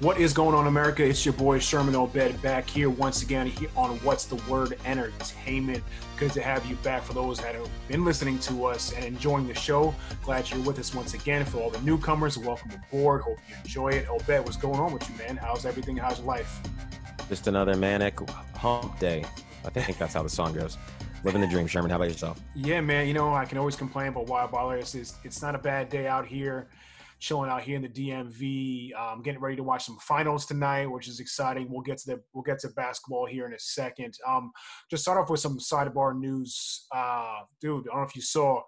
What is going on, America? It's your boy Sherman Obed back here once again on What's the Word Entertainment. Good to have you back for those that have been listening to us and enjoying the show. Glad you're with us once again. For all the newcomers, welcome aboard. Hope you enjoy it. Obed, what's going on with you, man? How's everything? How's life? Just another manic hump day. I think that's how the song goes. Living the dream, Sherman. How about yourself? Yeah, man. You know, I can always complain about Wild Ballers. It's, it's not a bad day out here chilling out here in the DMV. Um, getting ready to watch some finals tonight, which is exciting. We'll get to the we'll get to basketball here in a second. Um, just start off with some sidebar news, uh, dude. I don't know if you saw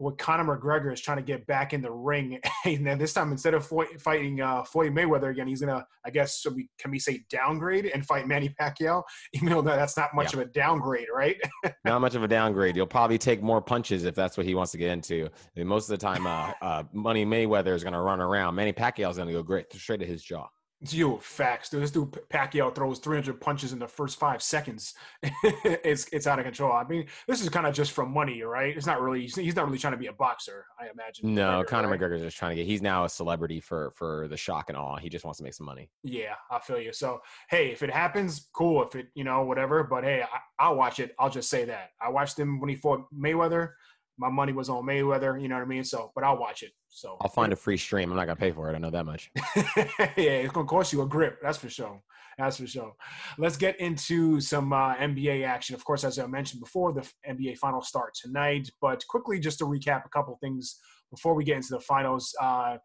what Conor McGregor is trying to get back in the ring, and then this time instead of fighting uh, Floyd Mayweather again, he's gonna, I guess, so we, can we say downgrade and fight Manny Pacquiao? Even though that's not much yeah. of a downgrade, right? not much of a downgrade. You'll probably take more punches if that's what he wants to get into. I mean, most of the time, uh, uh, Money Mayweather is gonna run around. Manny Pacquiao is gonna go great straight to his jaw. Yo, facts. Dude, this dude Pacquiao throws 300 punches in the first five seconds. it's it's out of control. I mean, this is kind of just from money, right? It's not really. He's not really trying to be a boxer. I imagine. No, McGregor, Conor right? McGregor's just trying to get. He's now a celebrity for for the shock and awe. He just wants to make some money. Yeah, I feel you. So hey, if it happens, cool. If it you know whatever, but hey, I, I'll watch it. I'll just say that I watched him when he fought Mayweather my money was on Mayweather, you know what I mean? So, but I'll watch it. So I'll find a free stream. I'm not gonna pay for it. I know that much. yeah, it's gonna cost you a grip. That's for sure. That's for sure. Let's get into some uh, NBA action. Of course, as I mentioned before, the NBA finals start tonight. But quickly, just to recap a couple things before we get into the finals. Uh,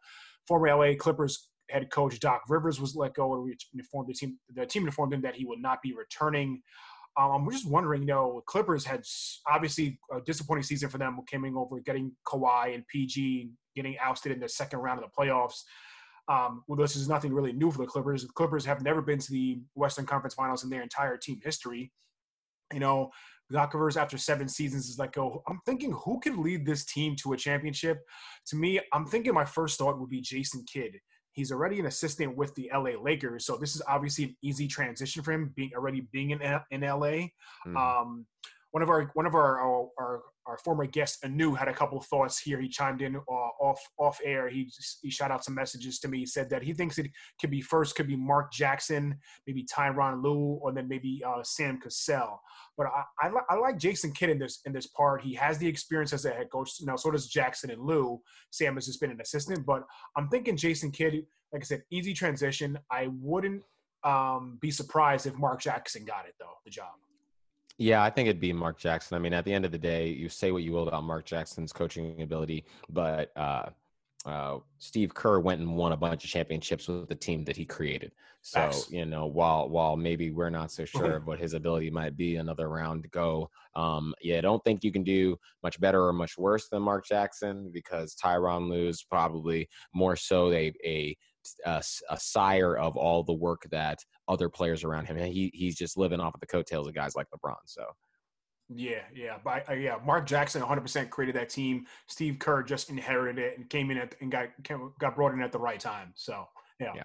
former LA Clippers head coach Doc Rivers was let go, and we informed the team. The team informed him that he would not be returning. Um, I'm just wondering, you know, Clippers had obviously a disappointing season for them, coming over, getting Kawhi and PG, getting ousted in the second round of the playoffs. Um, well, this is nothing really new for the Clippers. The Clippers have never been to the Western Conference Finals in their entire team history. You know, Doc Rivers after seven seasons is like, oh, I'm thinking who can lead this team to a championship? To me, I'm thinking my first thought would be Jason Kidd. He's already an assistant with the LA Lakers, so this is obviously an easy transition for him, being already being in in LA. Mm. Um, one of our one of our our, our, our former guests, Anu, had a couple of thoughts here. He chimed in uh, off off air. He he shot out some messages to me. He said that he thinks it could be first could be Mark Jackson, maybe Tyronn Lue, or then maybe uh, Sam Cassell. But I, I, li- I, like Jason Kidd in this in this part. He has the experience as a head coach. Now so does Jackson and Lue. Sam has just been an assistant, but I'm thinking Jason Kidd. Like I said, easy transition. I wouldn't um, be surprised if Mark Jackson got it though, the job. Yeah, I think it'd be Mark Jackson. I mean, at the end of the day, you say what you will about Mark Jackson's coaching ability, but uh, uh, Steve Kerr went and won a bunch of championships with the team that he created. So you know, while while maybe we're not so sure of what his ability might be another round to go, um, yeah, I don't think you can do much better or much worse than Mark Jackson because Tyronn Lue's probably more so a a a, a sire of all the work that other players around him. He he's just living off of the coattails of guys like LeBron. So. Yeah, yeah, but uh, yeah, Mark Jackson 100% created that team. Steve Kerr just inherited it and came in at, and got got brought in at the right time. So yeah. yeah.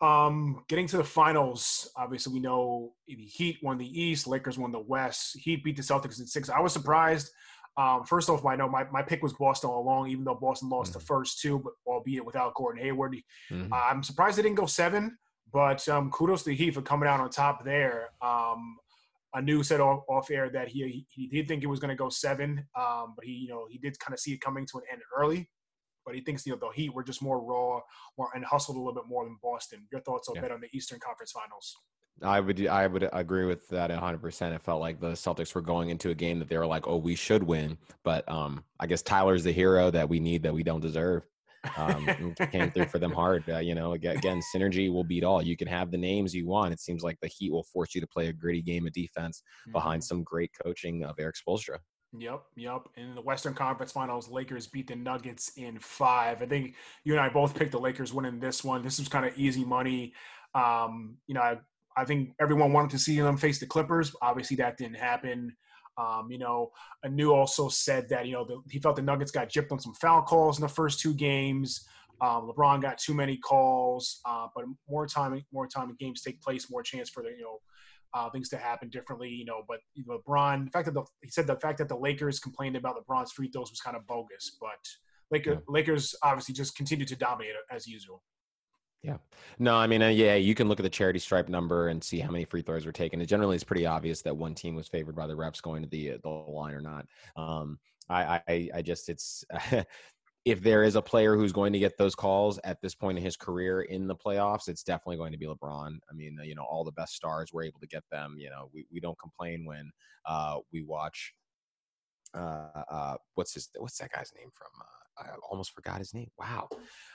Um, getting to the finals, obviously we know the Heat won the East, Lakers won the West. Heat beat the Celtics in six. I was surprised. Um, first off, I know my, my pick was Boston all along, even though Boston lost mm-hmm. the first two, but albeit without Gordon Hayward. Mm-hmm. Uh, I'm surprised they didn't go seven. But um, kudos to Heat for coming out on top there. Um, Anu said off, off air that he, he did think it was going to go seven, um, but he you know he did kind of see it coming to an end early. But he thinks you know the Heat were just more raw, and hustled a little bit more than Boston. Your thoughts on yeah. bet on the Eastern Conference Finals? I would I would agree with that 100%. It felt like the Celtics were going into a game that they were like, "Oh, we should win." But um I guess Tyler's the hero that we need that we don't deserve um, came through for them hard. Uh, you know, again, synergy will beat all. You can have the names you want. It seems like the Heat will force you to play a gritty game of defense mm-hmm. behind some great coaching of Erik Spoelstra. Yep, yep. In the Western Conference Finals, Lakers beat the Nuggets in five. I think you and I both picked the Lakers winning this one. This was kind of easy money. Um, you know, I, I think everyone wanted to see them face the Clippers. Obviously, that didn't happen. Um, you know, Anu also said that you know the, he felt the Nuggets got gypped on some foul calls in the first two games. Um, LeBron got too many calls, uh, but more time, more time games take place, more chance for the you know uh, things to happen differently. You know, but LeBron, the fact that the, he said the fact that the Lakers complained about LeBron's free throws was kind of bogus, but Lakers, yeah. Lakers obviously just continued to dominate as usual. Yeah. No, I mean, uh, yeah, you can look at the charity stripe number and see how many free throws were taken. It generally is pretty obvious that one team was favored by the refs going to the uh, the line or not. Um, I, I, I just, it's if there is a player who's going to get those calls at this point in his career in the playoffs, it's definitely going to be LeBron. I mean, you know, all the best stars were able to get them. You know, we, we don't complain when uh, we watch uh, uh, what's his what's that guy's name from uh, I almost forgot his name. Wow,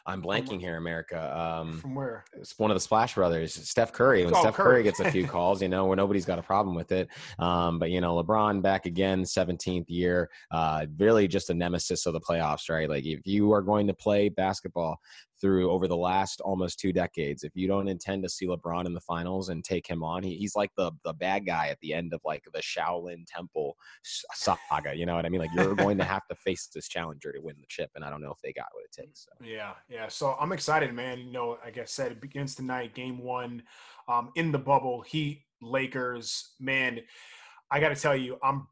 I'm blanking here, America. Um, From where? It's one of the Splash Brothers, Steph Curry. When Oh, Steph Curry. Curry gets a few calls, you know, where nobody's got a problem with it. Um, but you know, LeBron back again, 17th year, uh, really just a nemesis of the playoffs, right? Like if you are going to play basketball through over the last almost two decades, if you don't intend to see LeBron in the finals and take him on, he, he's like the the bad guy at the end of like the Shaolin Temple saga. You know what I mean? Like you're going to have to face this challenger to win the chip, and I don't know if they got what it takes. So. Yeah, yeah. So I'm excited, man. You know, like I said, it begins tonight, game one, um, in the bubble. Heat, Lakers, man. I got to tell you, I'm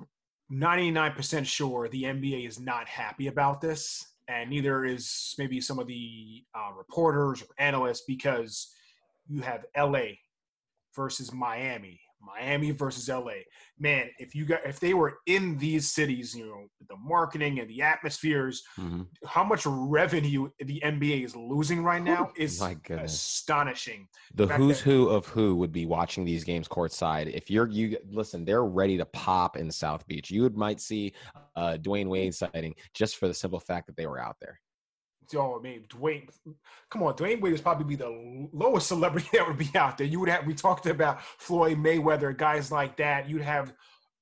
99% sure the NBA is not happy about this, and neither is maybe some of the uh, reporters or analysts because you have LA versus Miami, Miami versus LA. Man, if you got if they were in these cities, you know, the marketing and the atmospheres, Mhm. how much revenue the NBA is losing right now is astonishing. The who's that- who of who would be watching these games courtside. If you're you listen, they're ready to pop in South Beach. You would might see uh Dwyane Wade sighting just for the simple fact that they were out there. Yo, I mean, Dwyane, come on, Dwyane Wade is probably be the lowest celebrity that would be out there. You would have, we talked about Floyd Mayweather, guys like that. You'd have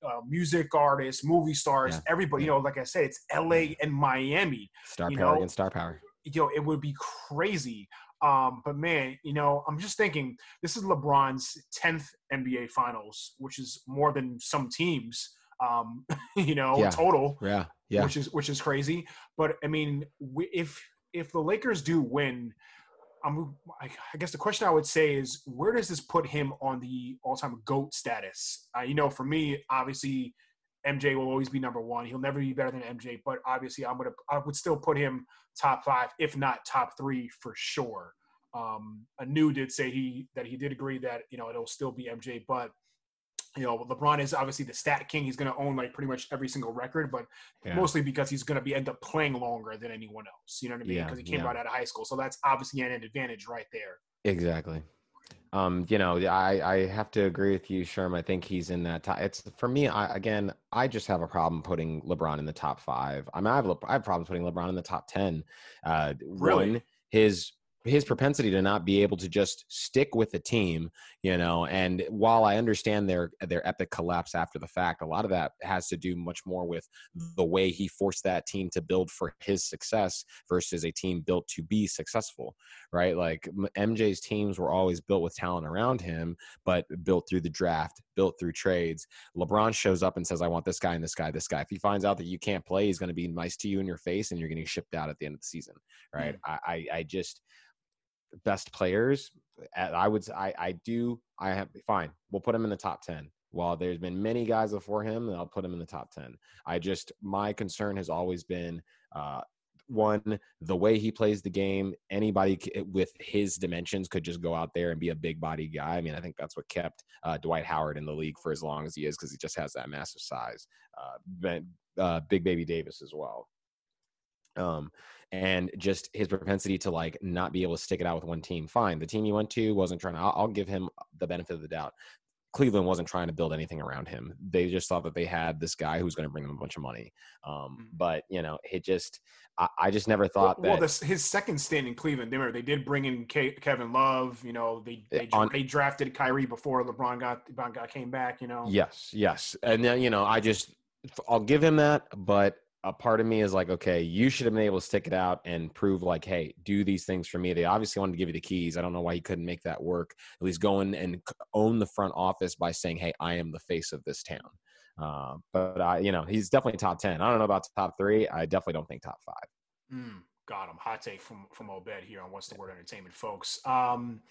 uh, music artists, movie stars, Yeah, everybody. yeah. You know, like I said, it's LA and Miami. Star power know, against star power. you know, it would be crazy. Um, but man, you know, I'm just thinking this is LeBron's 10th NBA Finals, which is more than some teams, um, you know, Yeah. total, Yeah. Yeah. which is which is crazy. But I mean, we- if if the Lakers do win, I'm, I guess the question I would say is where does this put him on the all-time goat status? Uh, you know, for me, obviously. MJ will always be number one. He'll never be better than MJ, but obviously, I'm gonna I would still put him top five, if not top three for sure. Um, Anu did say he that he did agree that you know it'll still be MJ, but you know LeBron is obviously the stat king. He's going to own like pretty much every single record, but Yeah. mostly because he's going to be end up playing longer than anyone else. You know what I mean? Yeah, Because he came yeah. right out of high school, so that's obviously an advantage right there. Exactly. Um, you know, I, I have to agree with you, Sherm. I think he's in that top. It's for me. I again, I just have a problem putting LeBron in the top five. I mean, I have I have problems putting LeBron in the top ten. Uh, Really? One, his his propensity to not be able to just stick with the team, you know, and while I understand their their epic collapse after the fact, a lot of that has to do much more with the way he forced that team to build for his success versus a team built to be successful right? Like MJ's teams were always built with talent around him, but built through the draft, built through trades. LeBron shows up and says, I want this guy and this guy, this guy. If he finds out that you can't play, he's going to be nice to you in your face and you're getting shipped out at the end of the season, right? Mm. I, I, I just, best players, I would, I I do, I have, fine, we'll put him in the top 10. While there's been many guys before him, I'll put him in the top 10. I just, my concern has always been, uh, one the way he plays the game anybody with his dimensions could just go out there and be a big body guy i mean i think that's what kept uh, dwight howard in the league for as long as he is because he just has that massive size uh, Ben, uh, big baby davis as well um and just his propensity to like not be able to stick it out with one team fine the team he went to wasn't trying to i'll, I'll give him the benefit of the doubt Cleveland wasn't trying to build anything around him. They just thought that they had this guy who's going to bring them a bunch of money. Um, Mhm. but you know, it just I, I just never thought well, well, that this, his second stint in Cleveland, they, remember, they did bring in Ke- Kevin Love. You know, they they, On- they drafted Kyrie before LeBron got LeBron got came back. You know, Yes, yes. And then, you know, I just, I'll give him that. But a part of me is like, okay, you should have been able to stick it out and prove, like, hey, do these things for me. They obviously wanted to give you the keys. I don't know why he couldn't make that work. At least go in and own the front office by saying, hey, I am the face of this town. Uh, but I, you know, he's definitely top 10. I don't know about top three. I definitely don't think top five. Mm. Got him. Hot take from from Obed here on what's the word entertainment, folks. Um,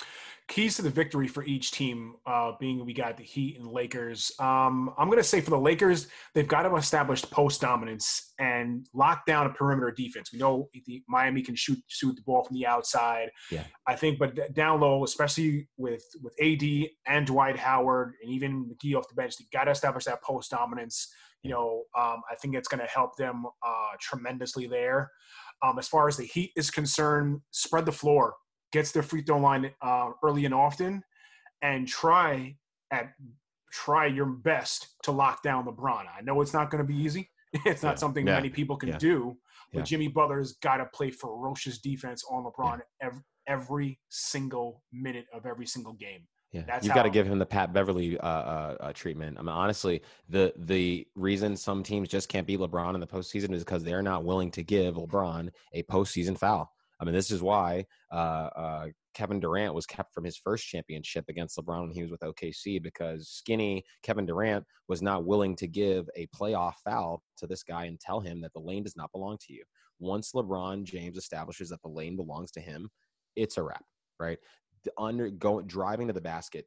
keys to the victory for each team, uh, being we got the Heat and Lakers. Um, I'm gonna say for the Lakers, they've got to establish post dominance and lock down a perimeter defense. We know the, Miami can shoot shoot the ball from the outside. Yeah. I think, but down low, especially with with AD and Dwight Howard and even McGee off the bench, they got to establish that post dominance. You know, um, I think it's going to help them uh, tremendously there. Um, as far as the Heat is concerned, spread the floor, gets their free throw line uh, early and often, and try at try your best to lock down LeBron. I know it's not going to be easy. It's not Yeah. something Yeah. many people can Yeah. do, but. Jimmy Butler's got to play ferocious defense on LeBron every, every single minute of every single game. Yeah, That's you've got to give him the Pat Beverley uh, uh, uh, treatment. I mean, honestly, the the reason some teams just can't beat LeBron in the postseason is because they're not willing to give LeBron a postseason foul. I mean, this is why uh, uh, Kevin Durant was kept from his first championship against LeBron when he was with OKC because skinny Kevin Durant was not willing to give a playoff foul to this guy and tell him that the lane does not belong to you. Once LeBron James establishes that the lane belongs to him, it's a wrap, right? Under going driving to the basket.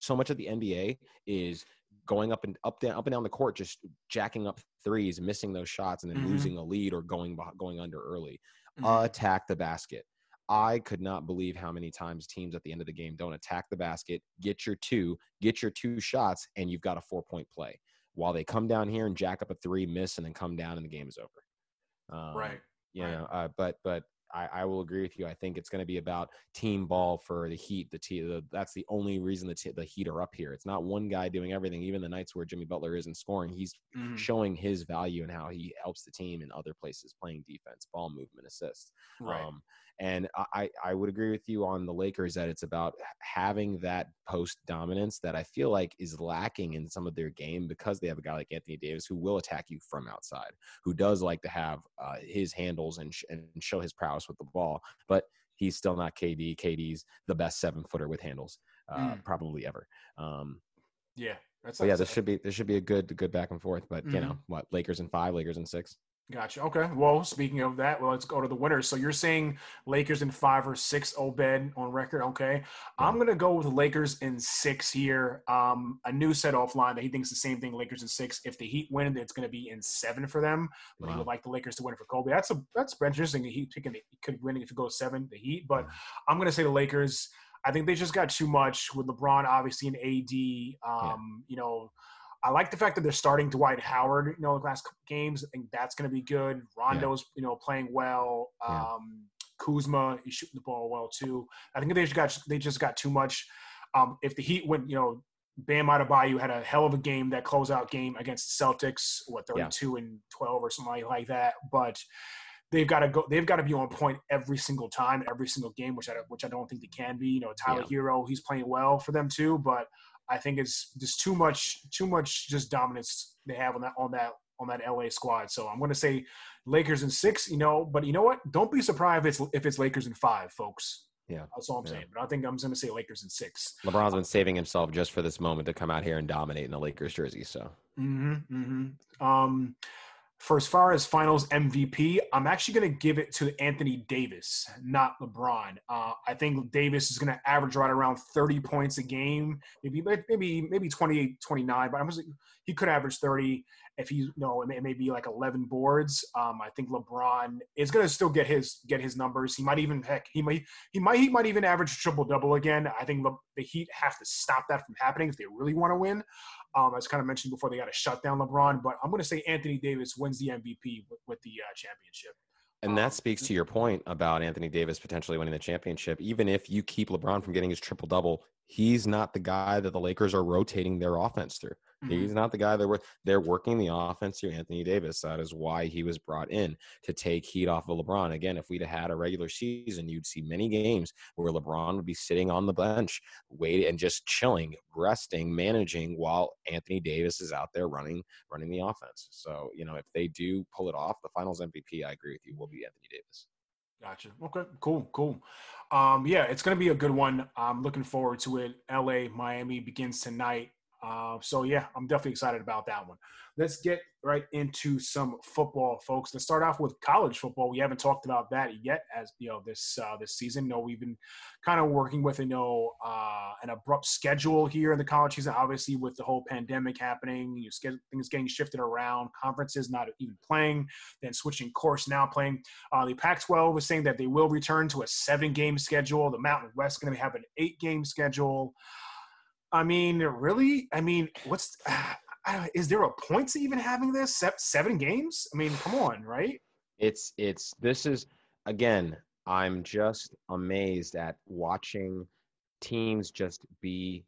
So much of the NBA is going up and up down up and down the court, just jacking up threes, missing those shots, and then Mhm. losing a lead or going going under early. Mhm. Attack the basket. I could not believe how many times teams at the end of the game don't attack the basket, get your two, get your two shots, and you've got a four point play. While they come down here and jack up a three, miss, and then come down and the game is over. Um, right. you Right. know uh, but but I, I will agree with you i think it's going to be about team ball for the heat the, t- the that's the only reason the, t- the heat are up here it's not one guy doing everything even the nights where jimmy butler isn't scoring he's Mhm. showing his value and how he helps the team in other places playing defense ball movement assists Right. um, and I, I would agree with you on the Lakers that it's about having that post dominance that I feel like is lacking in some of their game because they have a guy like Anthony Davis who will attack you from outside, who does like to have uh, his handles and, sh- and show his prowess with the ball. But he's still not KD. KD's the best seven footer with handles, uh, Mm. probably ever. Um, yeah. That's yeah, this should be this should be a good good back and forth. But you Mhm. know what, Lakers in five, Lakers in six. Gotcha. Okay. Well, speaking of that, well, let's go to the winners. So you're saying Lakers in five or six, Obed on record. Okay. I'm gonna go with Lakers in six here. Um, a new set offline that he thinks the same thing. Lakers in six. If the Heat win, it's gonna be in seven for them. But he would like the Lakers to win for Kobe. That's a that's interesting. The Heat picking the, could win if it goes seven. The Heat, but I'm gonna say the Lakers. I think they just got too much with LeBron, obviously, and AD. Um, You know, I like the fact that they're starting Dwight Howard. You know, the last couple games. I think that's going to be good. Rondo's, you know, playing well. Yeah. Um, Kuzma, he's shooting the ball well too. I think they just got they just got too much. Um, if the Heat went, you know, Bam Adebayo had a hell of a game that closeout game against the Celtics. What Yeah. 32 and 12 or something like that, but they've got to go. They've got to be on point every single time, every single game, which I which I don't think they can be. You know, Tyler Yeah. Herro, he's playing well for them too, but I think it's just too much, too much just dominance they have on that on that on that LA squad. So I'm going to say Lakers in six. You know, but you know what? Don't be surprised if it's if it's Lakers in five, folks. Yeah. That's all I'm Yeah. saying. But I think I'm going to say Lakers in six. LeBron's been saving himself just for this moment to come out here and dominate in the Lakers jersey. So hmm hmm Um, for as far as Finals MVP, I'm actually going to give it to Anthony Davis, not LeBron. Uh, I think Davis is going to average right around 30 points a game, maybe maybe maybe 28, 29. But I'm just, he could average 30 if he's you know it may, it may be like 11 boards. Um, I think LeBron is going to still get his get his numbers. He might even heck he might he might he might even average triple double again. I think the, the Heat have to stop that from happening if they really want to win. Um, as kind of mentioned before, they got to shut down LeBron. But I'm going to say Anthony Davis wins the MVP with, with the uh, championship. And Um, that speaks to your point about Anthony Davis potentially winning the championship. Even if you keep LeBron from getting his triple double, he's not the guy that the Lakers are rotating their offense through. Mm-hmm. He's not the guy that were they're working the offense through Anthony Davis. That is why he was brought in to take heat off of LeBron. Again, if we'd had a regular season, you'd see many games where LeBron would be sitting on the bench, waiting and just chilling, resting, managing while Anthony Davis is out there running running the offense. So, you know, if they do pull it off, the finals MVP, I agree with you, will be Anthony Davis. Gotcha. Okay. Cool. Cool. Um, yeah, it's going to be a good one. I'm looking forward to it. LA, Miami begins tonight. Uh, so yeah, I'm definitely excited about that one. Let's get right into some football, folks. Let's start off with college football. We haven't talked about that yet, as you know, this uh, this season. Know, we've been kind of working with you know uh, an abrupt schedule here in the college season. Obviously, with the whole pandemic happening, you know, things getting shifted around, conferences not even playing, then switching course now playing. Uh, the Pac-12 was saying that they will return to a seven-game schedule. The Mountain West going to have an eight-game schedule. I mean, really? I mean, what's is there a point to even having this seven games? I mean, come on, right? It's it's this is again. I'm just amazed at watching teams just be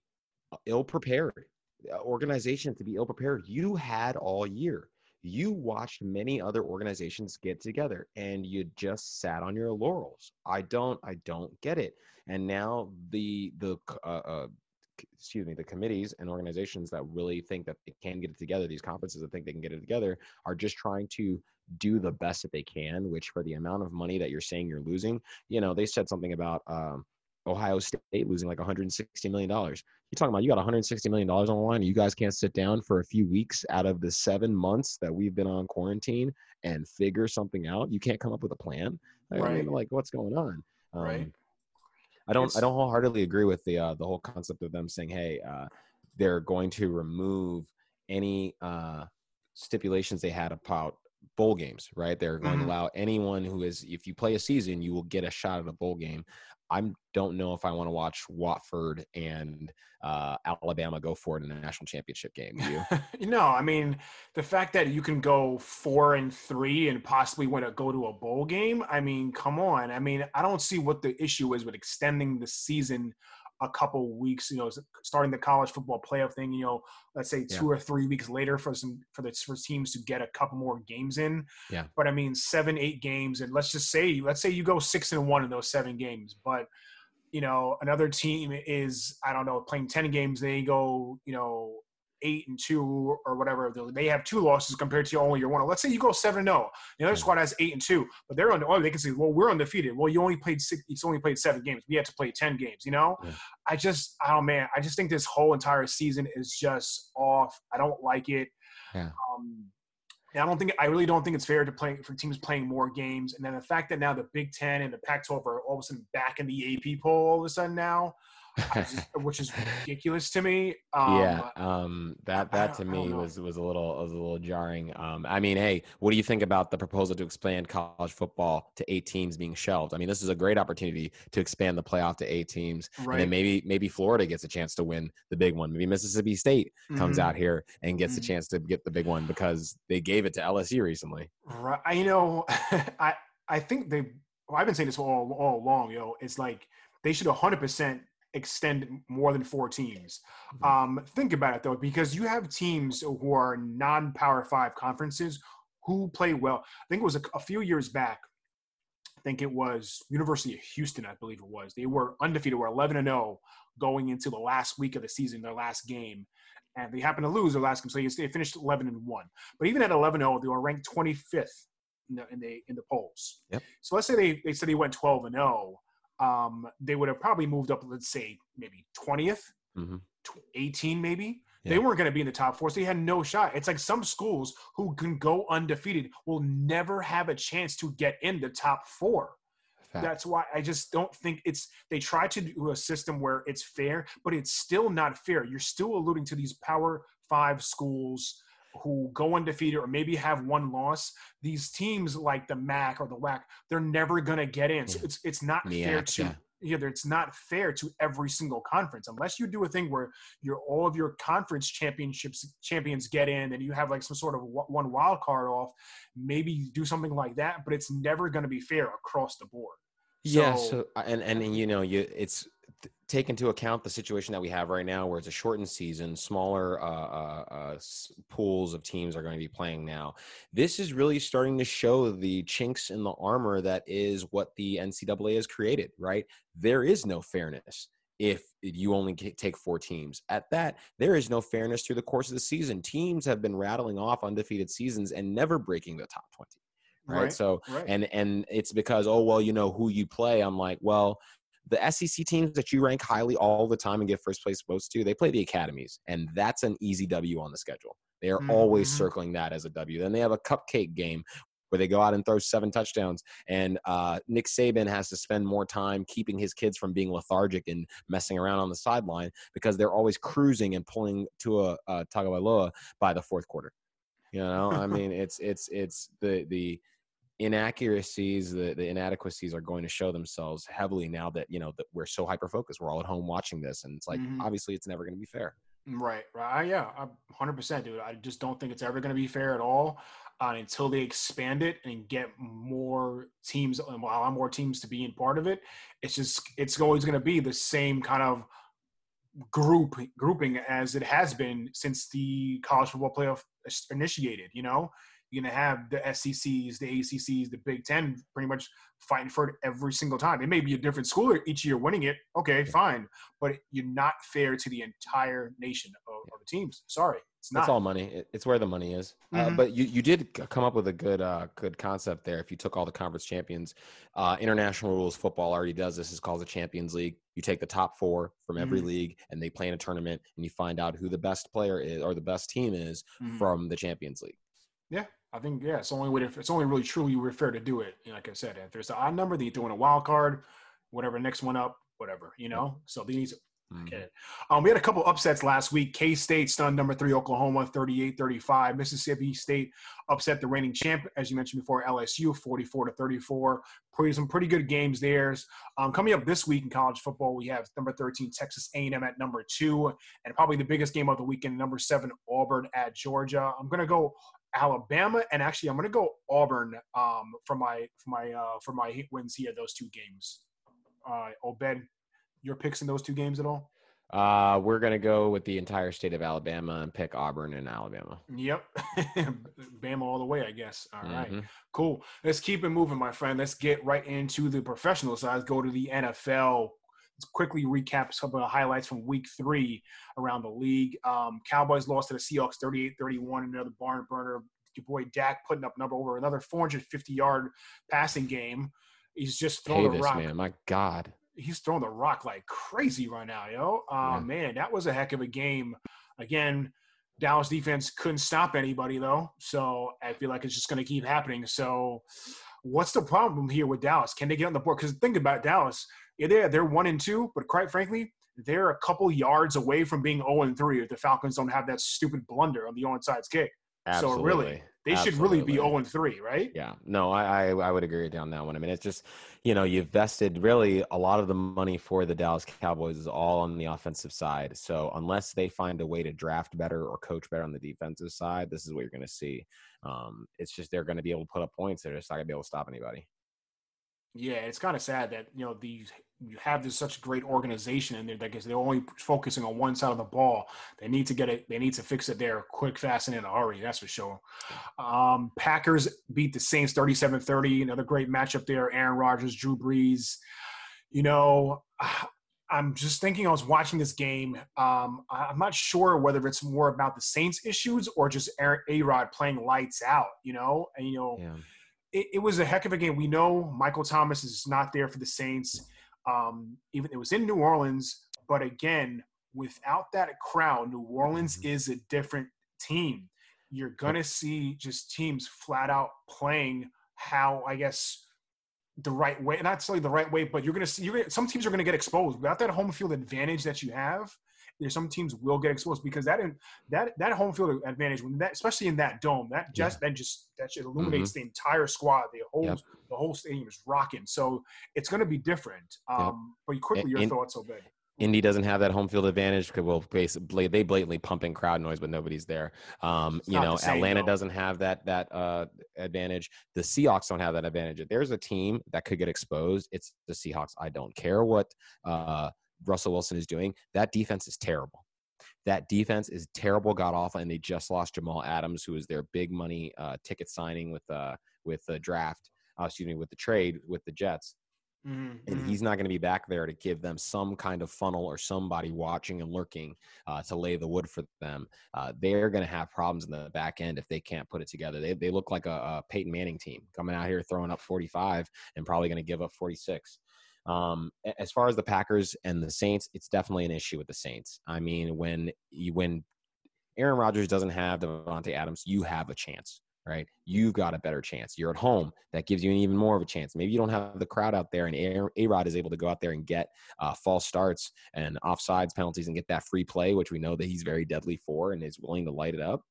ill prepared, uh, organizations to be ill prepared. You had all year. You watched many other organizations get together, and you just sat on your laurels. I don't, I don't get it. And now the the uh, uh, excuse me, the committees and organizations that really think that they can get it together, these conferences that think they can get it together, are just trying to do the best that they can. Which for the amount of money that you're saying you're losing, you know, they said something about um, Ohio State losing like 160 million dollars. You're talking about you got 160 million dollars on the line. You guys can't sit down for a few weeks out of the seven months that we've been on quarantine and figure something out. You can't come up with a plan. Right. I mean, like what's going on? Um, right. I don't. It's, I don't wholeheartedly agree with the uh, the whole concept of them saying, "Hey, uh, they're going to remove any uh, stipulations they had about bowl games." Right? They're going mm-hmm. to allow anyone who is, if you play a season, you will get a shot at a bowl game. I don't know if I want to watch Wofford and uh, Alabama go for it in a national championship game. You? no, I mean the fact that you can go four and three and possibly want to go to a bowl game. I mean, come on. I mean, I don't see what the issue is with extending the season a couple weeks, you know, starting the college football playoff thing, you know, let's say two yeah. or three weeks later for some for the for teams to get a couple more games in. Yeah. But I mean, seven, eight games, and let's just say, let's say you go six and one in those seven games, but you know, another team is I don't know playing ten games, they go, you know, eight and two or whatever. They have two losses compared to only your one. Let's say you go seven and zero. Oh. The other squad has eight and two, but they're on. Oh, they can say, well, we're undefeated. Well, you only played six. It's only played seven games. We had to play ten games. You know, yeah. I just, oh man, I just think this whole entire season is just off. I don't like it. Yeah. Um, I don't think I really don't think it's fair to play for teams playing more games, and then the fact that now the Big Ten and the Pac-12 are all of a sudden back in the AP poll all of a sudden now which is ridiculous to me. Um, yeah, um, that that to me was was a little was a little jarring. Um, I mean, hey, what do you think about the proposal to expand college football to eight teams being shelved? I mean, this is a great opportunity to expand the playoff to eight teams, right. and then maybe maybe Florida gets a chance to win the big one. Maybe Mississippi State comes mm-hmm. out here and gets mm-hmm. a chance to get the big one because they gave it to LSU recently. Right, you know, I I think they. Well, I've been saying this all all along. You know, it's like they should 100 percent extend more than four teams. Mm-hmm. Um, think about it though, because you have teams who are non-power five conferences who play well. I think it was a, a, few years back. I think it was University of Houston, I believe it was. They were undefeated, were 11 and 0 going into the last week of the season, their last game. And they happened to lose their last game, so they finished 11 and 1. But even at 11 0, they were ranked 25th in the, in the, in the polls. Yep. So let's say they, they said they went 12 and 0 um, they would have probably moved up, let's say maybe 20th, mm-hmm. 18 maybe. Yeah. They weren't going to be in the top four, so they had no shot. It's like some schools who can go undefeated will never have a chance to get in the top four. Fact. That's why I just don't think it's. They try to do a system where it's fair, but it's still not fair. You're still alluding to these Power Five schools who go undefeated or maybe have one loss, these teams like the MAC or the WAC, they're never going to get in. So it's it's not fair to yeah. Either it's not fair to every single conference unless you do a thing where your all of your conference championships champions get in and you have like some sort of one wild card off. Maybe do something like that, but it's never going to be fair across the board. So, yeah. So uh, and and you know you it's take into account the situation that we have right now, where it's a shortened season, smaller uh, uh, uh, pools of teams are going to be playing now. This is really starting to show the chinks in the armor that is what the NCAA has created. Right? There is no fairness if you only take four teams. At that, there is no fairness through the course of the season. Teams have been rattling off undefeated seasons and never breaking the top 20 right, right. so right. and and it's because oh well you know who you play i'm like well the SEC teams that you rank highly all the time and get first place votes to, they play the academies, and that's an easy W on the schedule. They are mm-hmm. always circling that as a W. Then they have a cupcake game where they go out and throw seven touchdowns, and uh, Nick Saban has to spend more time keeping his kids from being lethargic and messing around on the sideline because they're always cruising and pulling to a, a Tagovailoa by the fourth quarter. You know, I mean, it's it's it's the the inaccuracies, the, the inadequacies are going to show themselves heavily now that you know that we're so hyper focused. We're all at home watching this, and it's like mm-hmm. obviously it's never going to be fair. Right, right, yeah, hundred percent, dude. I just don't think it's ever going to be fair at all uh, until they expand it and get more teams, a lot more teams to be in part of it. It's just it's always going to be the same kind of group grouping as it has been since the college football playoff initiated. You know, you're gonna have the SECs, the ACCs, the Big Ten, pretty much fighting for it every single time. It may be a different school each year winning it. Okay, fine, but you're not fair to the entire nation of, of the teams. Sorry, it's not. It's all money. It's where the money is. Uh, mm-hmm. Uh, but you, you did come up with a good uh, good concept there. If you took all the conference champions, uh, international rules football already does this. It's called the Champions League. You take the top four from every mm-hmm. league, and they play in a tournament, and you find out who the best player is or the best team is mm-hmm. from the Champions League. Yeah, I think yeah, it's only way. To, it's only really truly you were fair to do it. like I said, if there's an odd number, then you throw in a wild card, whatever next one up, whatever you know. So these. Okay. Um, we had a couple upsets last week. K State stunned number three Oklahoma 38 35. Mississippi State upset the reigning champ, as you mentioned before, LSU 44 to 34. Pretty, some pretty good games there. Um, coming up this week in college football, we have number 13 Texas A&M at number two, and probably the biggest game of the weekend, number seven Auburn at Georgia. I'm going to go Alabama, and actually I'm going to go Auburn um, for my for my uh, for my wins here. Those two games. Uh, Obed, your picks in those two games at all? Uh, we're gonna go with the entire state of Alabama and pick Auburn and Alabama. Yep, Bama all the way, I guess. All mm-hmm. right, cool. Let's keep it moving, my friend. Let's get right into the professional side. Go to the NFL quickly recap some of the highlights from week three around the league. Um, Cowboys lost to the Seahawks 38 31, another barn burner. Your boy Dak putting up number over another 450 yard passing game. He's just throwing hey, the rock. Man, my God. He's throwing the rock like crazy right now, yo. Uh, yeah. Man, that was a heck of a game. Again, Dallas defense couldn't stop anybody though, so I feel like it's just going to keep happening. So, what's the problem here with Dallas? Can they get on the board? Because think about Dallas yeah, they're, they're one and two, but quite frankly, they're a couple yards away from being 0 and 3 if the Falcons don't have that stupid blunder on the onside kick. Absolutely. So really, they Absolutely. should really be 0 and 3, right? Yeah. No, I, I, I would agree with you on that one. I mean, it's just, you know, you've vested really a lot of the money for the Dallas Cowboys is all on the offensive side. So unless they find a way to draft better or coach better on the defensive side, this is what you're going to see. Um, it's just they're going to be able to put up points. They're just not going to be able to stop anybody. Yeah, it's kind of sad that you know these you have this such great organization and they're guess they're only focusing on one side of the ball. They need to get it. They need to fix it there quick, fast, and in a hurry. That's for sure. Um, Packers beat the Saints 37-30. Another great matchup there. Aaron Rodgers, Drew Brees. You know, I'm just thinking. I was watching this game. Um, I'm not sure whether it's more about the Saints' issues or just A Rod playing lights out. You know, and you know. Yeah it, it, was a heck of a game. We know Michael Thomas is not there for the Saints. Um, even it was in New Orleans, but again, without that crowd, New Orleans mm-hmm. is a different team. You're gonna see just teams flat out playing how I guess the right way, not necessarily the right way, but you're gonna see you're gonna, some teams are gonna get exposed without that home field advantage that you have some teams will get exposed because that in, that that home field advantage when that especially in that dome that just yeah. that just that just illuminates mm-hmm. the entire squad the whole yep. the whole stadium is rocking so it's going to be different um yep. but quickly your and, thoughts Obed Indy doesn't have that home field advantage because well, basically they blatantly pumping crowd noise, but nobody's there. Um, you know, same, Atlanta though. doesn't have that that uh, advantage. The Seahawks don't have that advantage. If there's a team that could get exposed, it's the Seahawks. I don't care what uh, Russell Wilson is doing, that defense is terrible. That defense is terrible, god awful, and they just lost Jamal Adams, who was their big money uh, ticket signing with uh, with the draft. Uh, excuse me, with the trade with the Jets. Mm-hmm. And mm-hmm. he's not going to be back there to give them some kind of funnel or somebody watching and lurking uh, to lay the wood for them. Uh, they're going to have problems in the back end if they can't put it together. They, they look like a, a Peyton Manning team coming out here throwing up 45 and probably going to give up 46. Um, as far as the Packers and the Saints, it's definitely an issue with the Saints. I mean, when you when Aaron Rodgers doesn't have Davante Adams, you have a chance, right? You've got a better chance. You're at home. That gives you an even more of a chance. Maybe you don't have the crowd out there, and A Rod is able to go out there and get uh, false starts and offsides penalties and get that free play, which we know that he's very deadly for and is willing to light it up.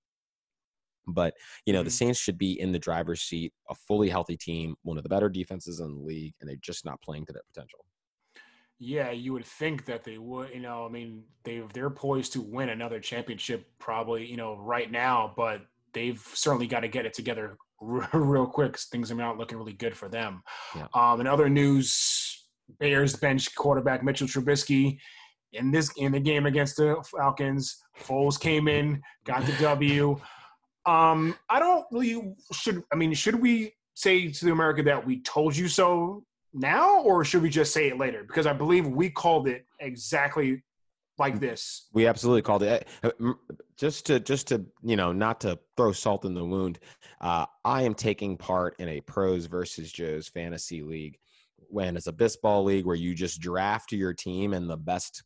But you know, mm-hmm. the Saints should be in the driver's seat, a fully healthy team, one of the better defenses in the league, and they're just not playing to their potential. Yeah, you would think that they would. You know, I mean, they've they're poised to win another championship probably. You know, right now, but they've certainly got to get it together real quick. Things are not looking really good for them. Yeah. Um, in other news, Bears bench quarterback Mitchell Trubisky in this in the game against the Falcons. Foles came in, got the W. Um, I don't really should. I mean, should we say to the America that we told you so now, or should we just say it later? Because I believe we called it exactly like this. We absolutely called it. Uh, just to just to you know, not to throw salt in the wound. Uh, I am taking part in a pros versus Joe's fantasy league. When it's a baseball league where you just draft your team and the best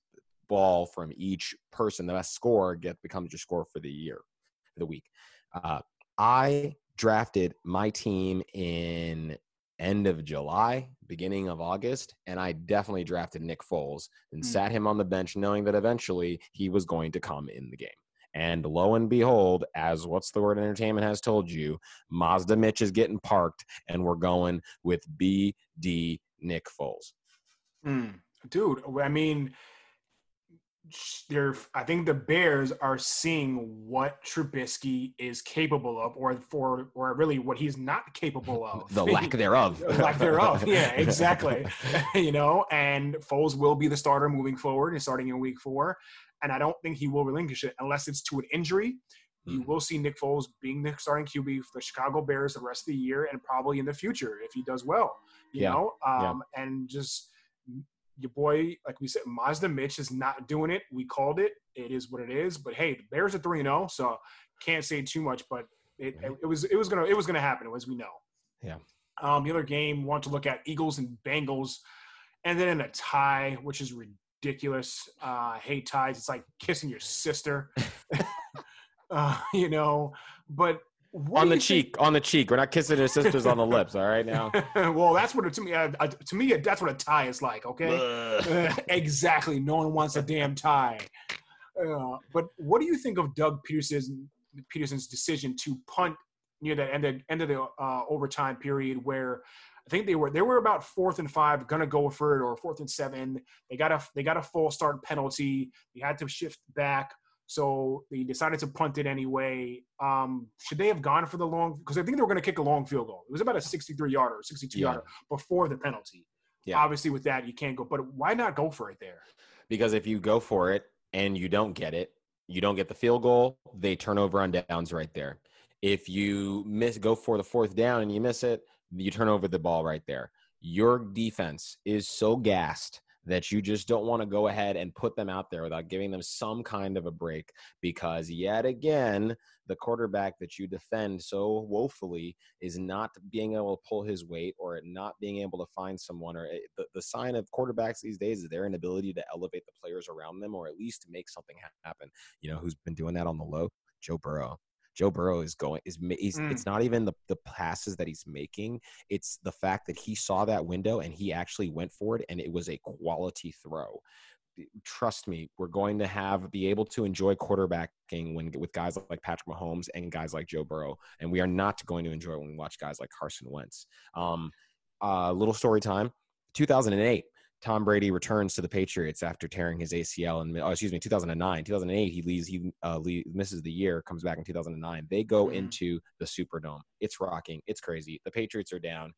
ball from each person, the best score get becomes your score for the year, for the week. Uh, I drafted my team in end of July, beginning of August, and I definitely drafted Nick Foles and mm. sat him on the bench, knowing that eventually he was going to come in the game. And lo and behold, as what's the word entertainment has told you, Mazda Mitch is getting parked, and we're going with BD Nick Foles. Mm. Dude, I mean, they're I think the Bears are seeing what Trubisky is capable of, or for or really what he's not capable of. the lack thereof. lack thereof. Yeah, exactly. you know, and Foles will be the starter moving forward and starting in week four. And I don't think he will relinquish it unless it's to an injury. You hmm. will see Nick Foles being the starting QB for the Chicago Bears the rest of the year and probably in the future if he does well. You yeah. know, um, yeah. and just your boy, like we said, Mazda Mitch is not doing it. We called it. It is what it is. But hey, the Bears are three and zero, oh, so can't say too much. But it, it, it was it was gonna it was gonna happen as we know. Yeah. Um, the other game want to look at Eagles and Bengals, and then in a tie, which is ridiculous. Uh, hate ties. It's like kissing your sister. uh, you know, but what on the cheek, think? on the cheek. We're not kissing our sisters on the lips. All right, now. well, that's what it, to me. Uh, uh, to me, that's what a tie is like. Okay, exactly. No one wants a damn tie. Uh, but what do you think of Doug Peterson's Pederson's decision to punt near the end of, end of the uh, overtime period, where I think they were they were about fourth and five, gonna go for it, or fourth and seven. They got a they got a full start penalty. They had to shift back. So they decided to punt it anyway. Um, should they have gone for the long? Because I think they were going to kick a long field goal. It was about a 63 yarder, 62 yeah. yarder before the penalty. Yeah. Obviously, with that, you can't go. But why not go for it there? Because if you go for it and you don't get it, you don't get the field goal. They turn over on downs right there. If you miss, go for the fourth down and you miss it, you turn over the ball right there. Your defense is so gassed that you just don't want to go ahead and put them out there without giving them some kind of a break because yet again the quarterback that you defend so woefully is not being able to pull his weight or not being able to find someone or eh, the, the sign of quarterbacks these days is their inability to elevate the players around them or at least make something happen you know who's been doing that on the low? Joe burrow Joe Burrow is going is he's, mm. it's not even the the passes that he's making. It's the fact that he saw that window and he actually went for it and it was a quality throw. Trust me, we're going to have be able to enjoy quarterbacking when with guys like Patrick Mahomes and guys like Joe Burrow, and we are not going to enjoy when we watch guys like Carson Wentz. Um, uh, little story time. 2008, Tom Brady returns to the Patriots after tearing his ACL in, oh, excuse me, 2009. 2008, he leaves, he uh, leaves, misses the year, comes back in 2009. They go mm-hmm. into the Superdome. It's rocking. It's crazy. The Patriots are down.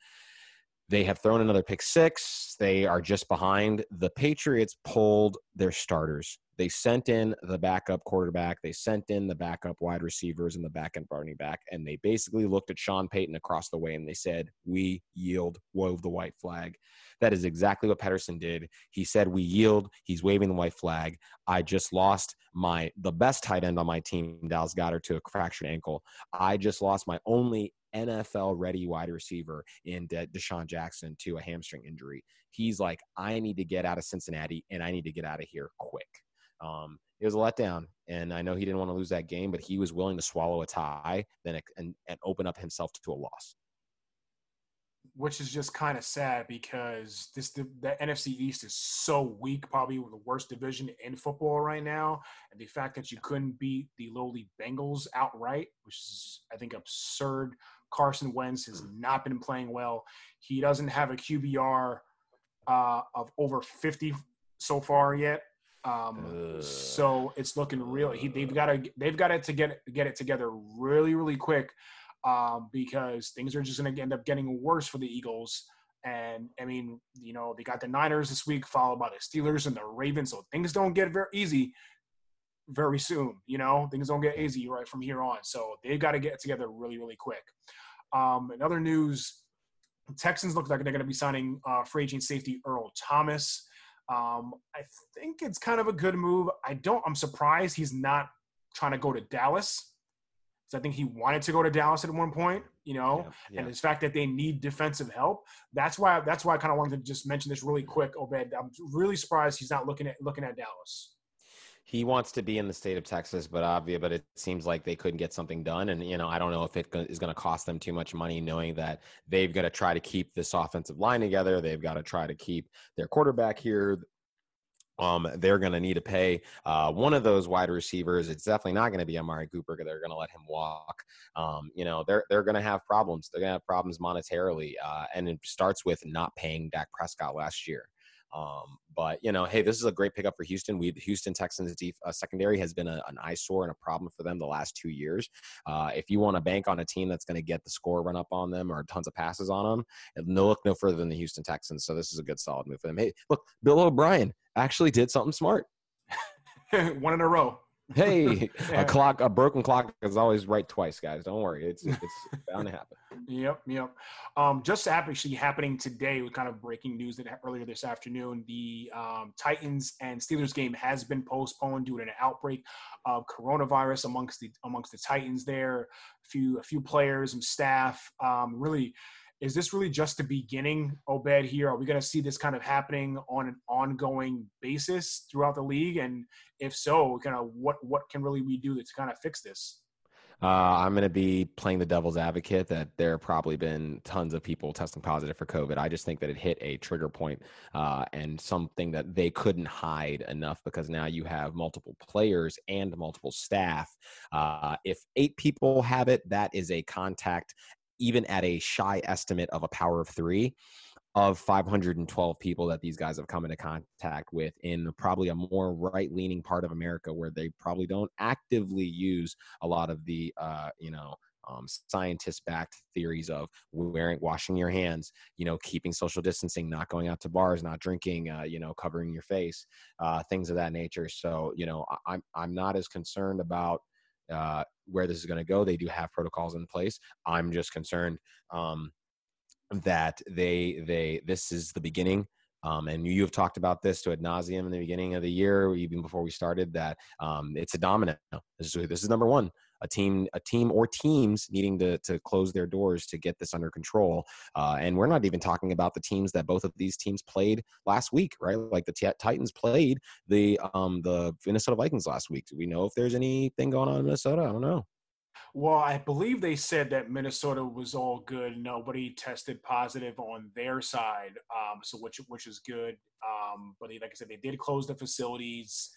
They have thrown another pick six. They are just behind. The Patriots pulled their starters. They sent in the backup quarterback. They sent in the backup wide receivers and the back end running back. And they basically looked at Sean Payton across the way and they said, We yield, wove the white flag. That is exactly what Pederson did. He said, "We yield." He's waving the white flag. I just lost my the best tight end on my team, Dallas Goedert, to a fractured ankle. I just lost my only NFL ready wide receiver in De- DeSean Jackson to a hamstring injury. He's like, I need to get out of Cincinnati and I need to get out of here quick. Um, it was a letdown, and I know he didn't want to lose that game, but he was willing to swallow a tie then and, and open up himself to a loss which is just kind of sad because this the, the, NFC East is so weak, probably the worst division in football right now. And the fact that you couldn't beat the lowly Bengals outright, which is I think absurd. Carson Wentz has not been playing well. He doesn't have a QBR uh, of over 50 so far yet. Um, so it's looking real. He, they've got to they've got it to get get it together really really quick um, because things are just going to end up getting worse for the Eagles. And I mean, you know, they got the Niners this week, followed by the Steelers and the Ravens. So things don't get very easy very soon. You know, things don't get easy right from here on. So they've got to get together really, really quick. Um, in other news, Texans look like they're going to be signing uh, free agent safety Earl Thomas. Um, I think it's kind of a good move. I don't. I'm surprised he's not trying to go to Dallas. So I think he wanted to go to Dallas at one point, you know, yeah, yeah. and the fact that they need defensive help. That's why that's why I kind of wanted to just mention this really quick, Obed. I'm really surprised he's not looking at looking at Dallas. He wants to be in the state of Texas, but obvious, but it seems like they couldn't get something done. And you know, I don't know if it is going to cost them too much money, knowing that they've got to try to keep this offensive line together. They've got to try to keep their quarterback here um, they're going to need to pay uh, one of those wide receivers. It's definitely not going to be Amari Cooper. They're going to let him walk. Um, you know, they're they're going to have problems. They're going to have problems monetarily, uh, and it starts with not paying Dak Prescott last year. Um, but you know, hey, this is a great pickup for Houston. We the Houston Texans deep, uh, secondary has been a, an eyesore and a problem for them the last two years. Uh, if you want to bank on a team that's going to get the score run up on them or tons of passes on them, no look no further than the Houston Texans. So this is a good solid move for them. Hey, look, Bill O'Brien actually did something smart. One in a row hey, yeah. a clock, a broken clock is always right twice, guys. Don't worry, it's it's bound to happen. Yep, yep. Um, just actually happening today with kind of breaking news that earlier this afternoon, the um, Titans and Steelers game has been postponed due to an outbreak of coronavirus amongst the amongst the Titans. There, a few a few players and staff um, really is this really just the beginning, Obed? Here, are we going to see this kind of happening on an ongoing basis throughout the league? And if so, kind of what what can really we do to kind of fix this? Uh, I'm going to be playing the devil's advocate that there have probably been tons of people testing positive for COVID. I just think that it hit a trigger point, uh, and something that they couldn't hide enough because now you have multiple players and multiple staff. Uh, if eight people have it, that is a contact even at a shy estimate of a power of three of 512 people that these guys have come into contact with in probably a more right leaning part of America where they probably don't actively use a lot of the, uh, you know, um, scientist backed theories of wearing, washing your hands, you know, keeping social distancing, not going out to bars, not drinking, uh, you know, covering your face, uh, things of that nature. So, you know, I'm, I'm not as concerned about, uh, where this is going to go. They do have protocols in place. I'm just concerned um, that they they this is the beginning. Um, and you have talked about this to ad nauseum in the beginning of the year, even before we started. That um, it's a domino. This is this is number one a team a team or teams needing to to close their doors to get this under control uh, and we're not even talking about the teams that both of these teams played last week right like the t- titans played the um the minnesota vikings last week do we know if there's anything going on in minnesota i don't know well, I believe they said that Minnesota was all good. Nobody tested positive on their side, um, so which which is good. Um, but they, like I said, they did close the facilities.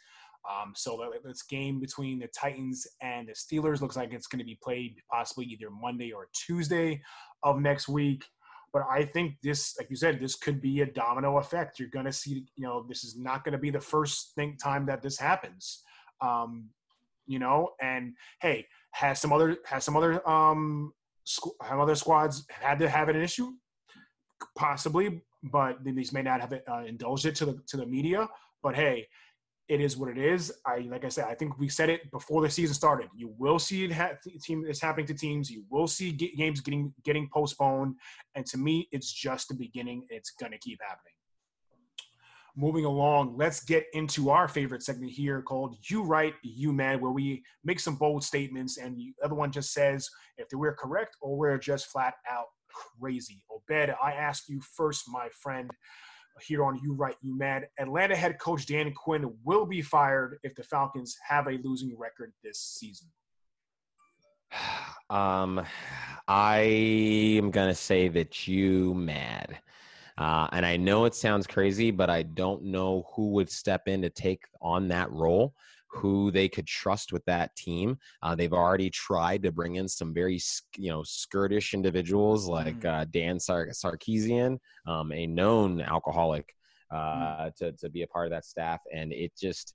Um, so this game between the Titans and the Steelers looks like it's going to be played possibly either Monday or Tuesday of next week. But I think this, like you said, this could be a domino effect. You're going to see, you know, this is not going to be the first thing time that this happens. Um, you know, and hey, has some other has some other um have other squads had to have an issue, possibly, but these may not have uh, indulged it to the to the media. But hey, it is what it is. I like I said, I think we said it before the season started. You will see it ha- team is happening to teams. You will see games getting getting postponed, and to me, it's just the beginning. It's gonna keep happening. moving along, let's get into our favorite segment here called You Right, You Mad, where we make some bold statements and the other one just says if we're correct or we're just flat out crazy. Obed, I ask you first, my friend, here on You Right, You Mad. Atlanta head coach Dan Quinn will be fired if the Falcons have a losing record this season. Um, I am gonna say that you mad. Uh, and I know it sounds crazy, but I don't know who would step in to take on that role, who they could trust with that team. Uh, they've already tried to bring in some very, you know, skirtish individuals like mm. uh, Dan Sar- Sarkisian, um, a known alcoholic, mm. to, to be a part of that staff. And it just,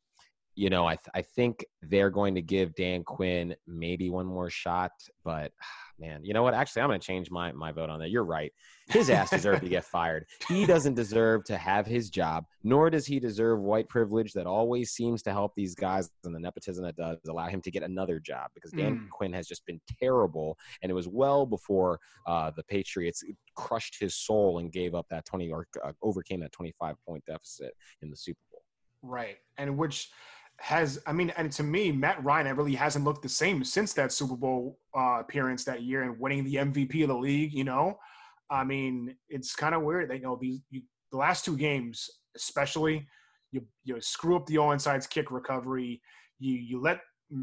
you know, I, th- I think they're going to give Dan Quinn maybe one more shot, but man, you know what? Actually, I'm going to change my, my vote on that. You're right. His ass deserves to get fired. He doesn't deserve to have his job, nor does he deserve white privilege that always seems to help these guys and the nepotism that does allow him to get another job because Dan mm. Quinn has just been terrible. And it was well before uh, the Patriots crushed his soul and gave up that 20 or uh, overcame that 25 point deficit in the Super Bowl. Right. And which – has I mean, and to me, Matt Ryan really hasn't looked the same since that Super Bowl uh, appearance that year and winning the MVP of the league. You know, I mean, it's kind of weird. They you know these you, the last two games, especially, you you screw up the onside kick recovery. You you let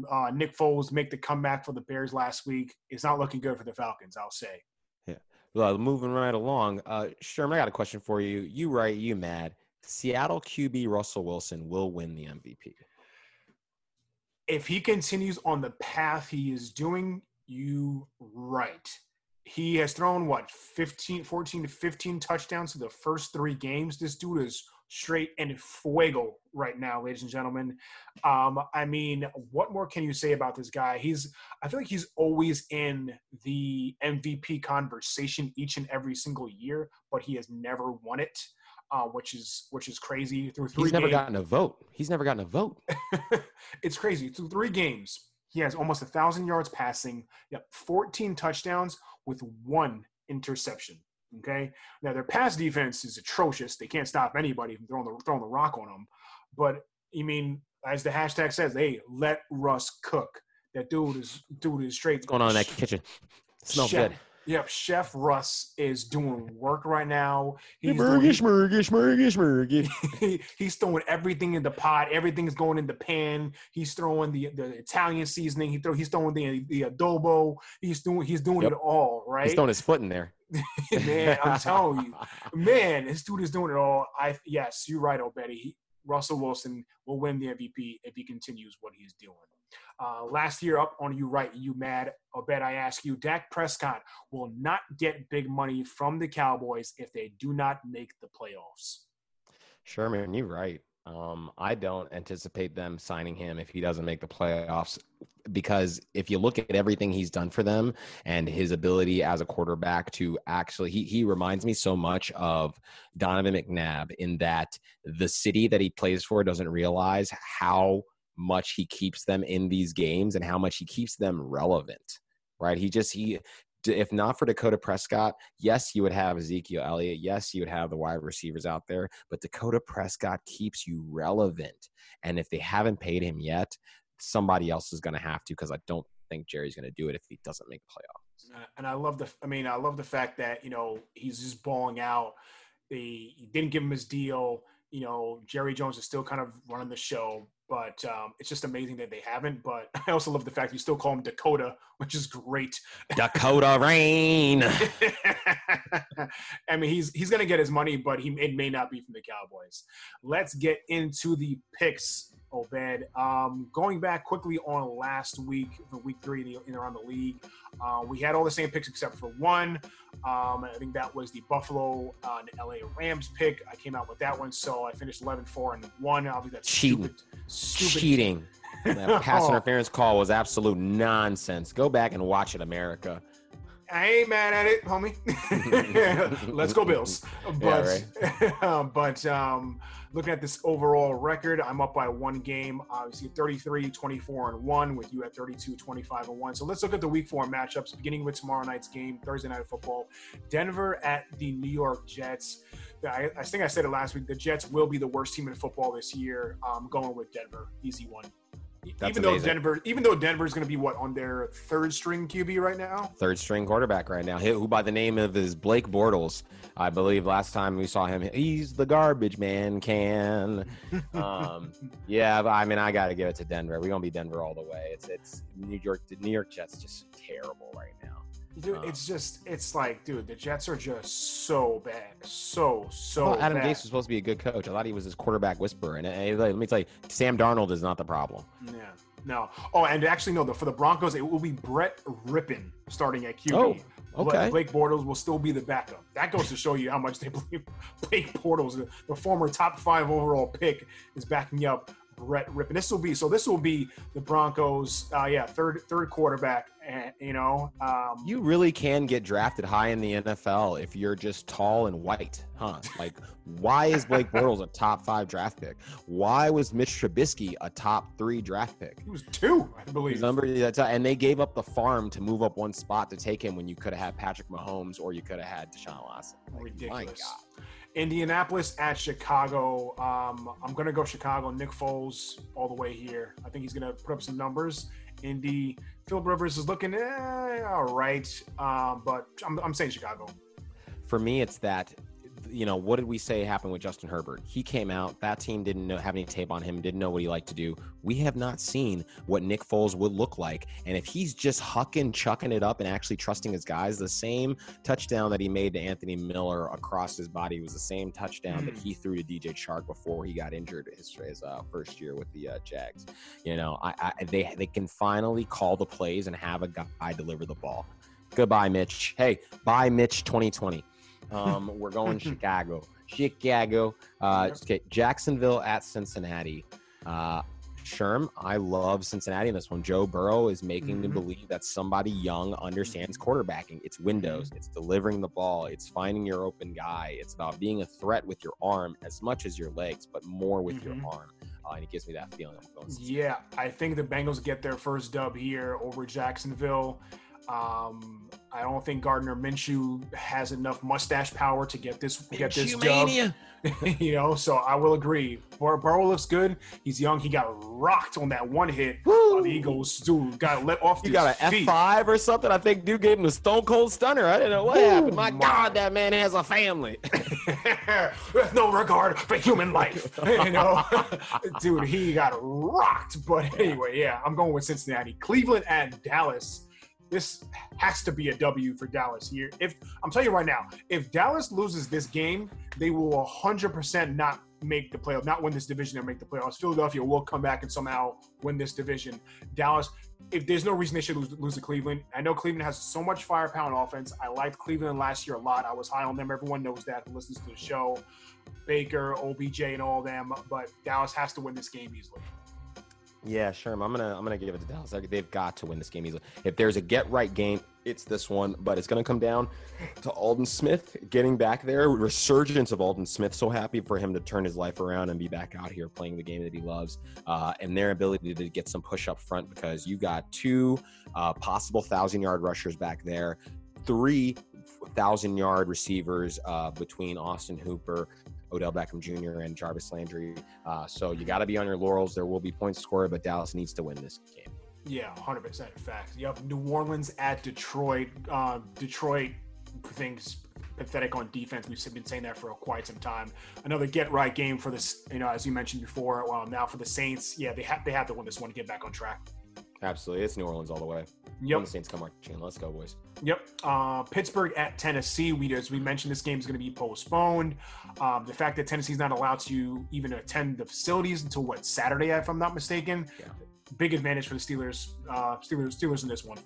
uh, Nick Foles make the comeback for the Bears last week. It's not looking good for the Falcons, I'll say. Yeah. Well, moving right along, uh, Sherman, I got a question for you. You right, you mad? Seattle QB Russell Wilson will win the MVP if he continues on the path he is doing, you right. He has thrown what 15, 14 to 15 touchdowns to the first three games. This dude is straight and fuego right now, ladies and gentlemen. Um, I mean, what more can you say about this guy? He's, I feel like he's always in the MVP conversation each and every single year, but he has never won it uh, which is which is crazy. Through three, he's never games, gotten a vote. He's never gotten a vote. it's crazy. Through three games, he has almost a thousand yards passing. Yep, 14 touchdowns with one interception. Okay, now their pass defense is atrocious. They can't stop anybody from throwing the throwing the rock on them. But you mean, as the hashtag says, hey, let Russ cook. That dude is dude is straight. What's going on in that kitchen? It smells good. Yep, Chef Russ is doing work right now. He's he's throwing everything in the pot. Everything's going in the pan. He's throwing the, the Italian seasoning. He throw he's throwing the the adobo. He's doing he's doing yep. it all. Right. He's throwing his foot in there. man, I'm telling you, man, this dude is doing it all. I yes, you're right, Obedi. Russell Wilson will win the MVP if he continues what he's doing. Uh, last year up on you right, you mad? I bet I ask you, Dak Prescott will not get big money from the Cowboys if they do not make the playoffs. Sherman, you're right. Um, I don't anticipate them signing him if he doesn't make the playoffs because if you look at everything he's done for them and his ability as a quarterback to actually he he reminds me so much of Donovan McNabb in that the city that he plays for doesn't realize how much he keeps them in these games and how much he keeps them relevant, right? He just, he, if not for Dakota Prescott, yes, you would have Ezekiel Elliott. Yes, you would have the wide receivers out there, but Dakota Prescott keeps you relevant. And if they haven't paid him yet, somebody else is going to have to because I don't think Jerry's going to do it if he doesn't make the playoffs. And I love the, I mean, I love the fact that, you know, he's just balling out. They didn't give him his deal. You know, Jerry Jones is still kind of running the show, but um, it's just amazing that they haven't. But I also love the fact you still call him Dakota, which is great. Dakota Rain. I mean, he's he's gonna get his money, but he it may not be from the Cowboys. Let's get into the picks. Obed. Um, going back quickly on last week, the week three in, the, in around the league, uh, we had all the same picks except for one. Um, I think that was the Buffalo uh, and LA Rams pick. I came out with that one, so I finished 11 4 and 1. Obviously, that's cheating. Stupid, stupid. Cheating. that pass interference call was absolute nonsense. Go back and watch it, America. I ain't mad at it, homie. Let's go Bills. But yeah, right. um, but um, looking at this overall record, I'm up by one game. Obviously 33, 24, and 1 with you at 32, 25, and 1. So let's look at the week four matchups, beginning with tomorrow night's game, Thursday night football. Denver at the New York Jets. I, I think I said it last week. The Jets will be the worst team in football this year. Um, going with Denver, easy one. That's even though amazing. Denver, even though Denver's going to be what on their third string QB right now. third string quarterback right now, who by the name of is Blake Bortles. I believe last time we saw him, he's the garbage man can. Um, yeah, but I mean, I got to give it to Denver. We're gonna be Denver all the way. It's it's New York. The New York Jets just terrible right now. Dude, Um, it's just, it's like, dude, the Jets are just so bad, so so. Well, Adam bad. Gase was supposed to be a good coach. I thought he was his quarterback whisperer, and uh, let me tell you, Sam Darnold is not the problem. Yeah. No. Oh, and actually, no. The, for the Broncos, it will be Brett Rypien starting at QB. Oh, Bla- okay. Blake Bortles will still be the backup. That goes to show you how much they believe Blake Bortles, the, the former top five overall pick, is backing up Brett Rypien. This will be so. This will be the Broncos. Uh, yeah, third third quarterback. And you know, um, You really can get drafted high in the NFL if you're just tall and white, huh? Like, why is Blake Bortles a top five draft pick? Why was Mitch Trubisky a top three draft pick? he was two, I believe. Number that's and they gave up the farm to move up one spot to take him when you could have had Patrick Mahomes or you could have had Deshaun Watson. Like, my Ridiculous. God. Indianapolis at Chicago. Um, I'm gonna go Chicago. Nick Foles all the way here. I think he's gonna put up some numbers. Indy. Philip Rivers is looking eh, all right, um, but I'm, I'm saying Chicago. For me, it's that you know what did we say happened with Justin Herbert? He came out. That team didn't know, have any tape on him. Didn't know what he liked to do. We have not seen what Nick Foles would look like. And if he's just hucking, chucking it up, and actually trusting his guys, the same touchdown that he made to Anthony Miller across his body was the same touchdown that he threw to DJ Chark before he got injured his, his uh, first year with the uh, Jags. You know, I, I they they can finally call the plays and have a guy deliver the ball. Goodbye, Mitch. Hey, bye, Mitch. 2020. Um, we're going Chicago. Chicago. Uh, okay, Jacksonville at Cincinnati. Uh, Sherm, I love Cincinnati in this one. Joe Burrow is making me Mhm. believe that somebody young understands quarterbacking. It's windows, it's delivering the ball, it's finding your open guy. It's about being a threat with your arm as much as your legs, but more with Mhm. your arm. Uh, and it gives me that feeling. I'm going Cincinnati. Yeah, I think the Bengals get their first dub here over Jacksonville. Um, I don't think Gardner Minshew has enough mustache power to get this get this dub. Minshewmania. you know, so I will agree. Bur- Burrow looks good. He's young. He got rocked on that one hit. Woo! Uh, the Eagles, dude, got let off You his got an feet. F5 or something? I think dude gave him a stone cold stunner. I didn't know what Ooh, happened. My my. God, that man has a family. With no regard for human life. you know, dude, he got rocked. But anyway, yeah, I'm going with Cincinnati. Cleveland and Dallas. This has to be a W for Dallas here. If I'm telling you right now, if Dallas loses this game, they will 100% not make the playoffs, not win this division and make the playoffs. Philadelphia will come back and somehow win this division. Dallas, if there's no reason they should lose, lose to Cleveland, I know Cleveland has so much firepower on offense. I liked Cleveland last year a lot. I was high on them. Everyone knows that who listens to the show. Baker, OBJ, and all them. But Dallas has to win this game easily. Yeah, sure. I'm gonna I'm gonna give it to Dallas. They've got to win this game easily. If there's a get right game, it's this one. But it's gonna come down to Aldon Smith getting back there. Resurgence of Aldon Smith. So happy for him to turn his life around and be back out here playing the game that he loves. Uh, and their ability to get some push up front because you got two uh, possible thousand yard rushers back there, three thousand yard receivers uh, between Austin Hooper. Odell Beckham Jr. and Jarvis Landry. Uh, so you got to be on your laurels. There will be points scored, but Dallas needs to win this game. Yeah, 100% In fact. Yep. New Orleans at Detroit. Uh, Detroit thinks pathetic on defense. We've been saying that for quite some time. Another get right game for this, you know, as you mentioned before. Well, now for the Saints, yeah, they have they have to win this one to get back on track. Absolutely, it's New Orleans all the way. When Yep. the Saints come marching, in. let's go, boys. Yep. Uh, Pittsburgh at Tennessee. We as we mentioned, this game is going to be postponed. Um, the fact that Tennessee's not allowed to even attend the facilities until what Saturday, if I'm not mistaken. Yeah. Big advantage for the Steelers. Uh, Steelers. Steelers in this one.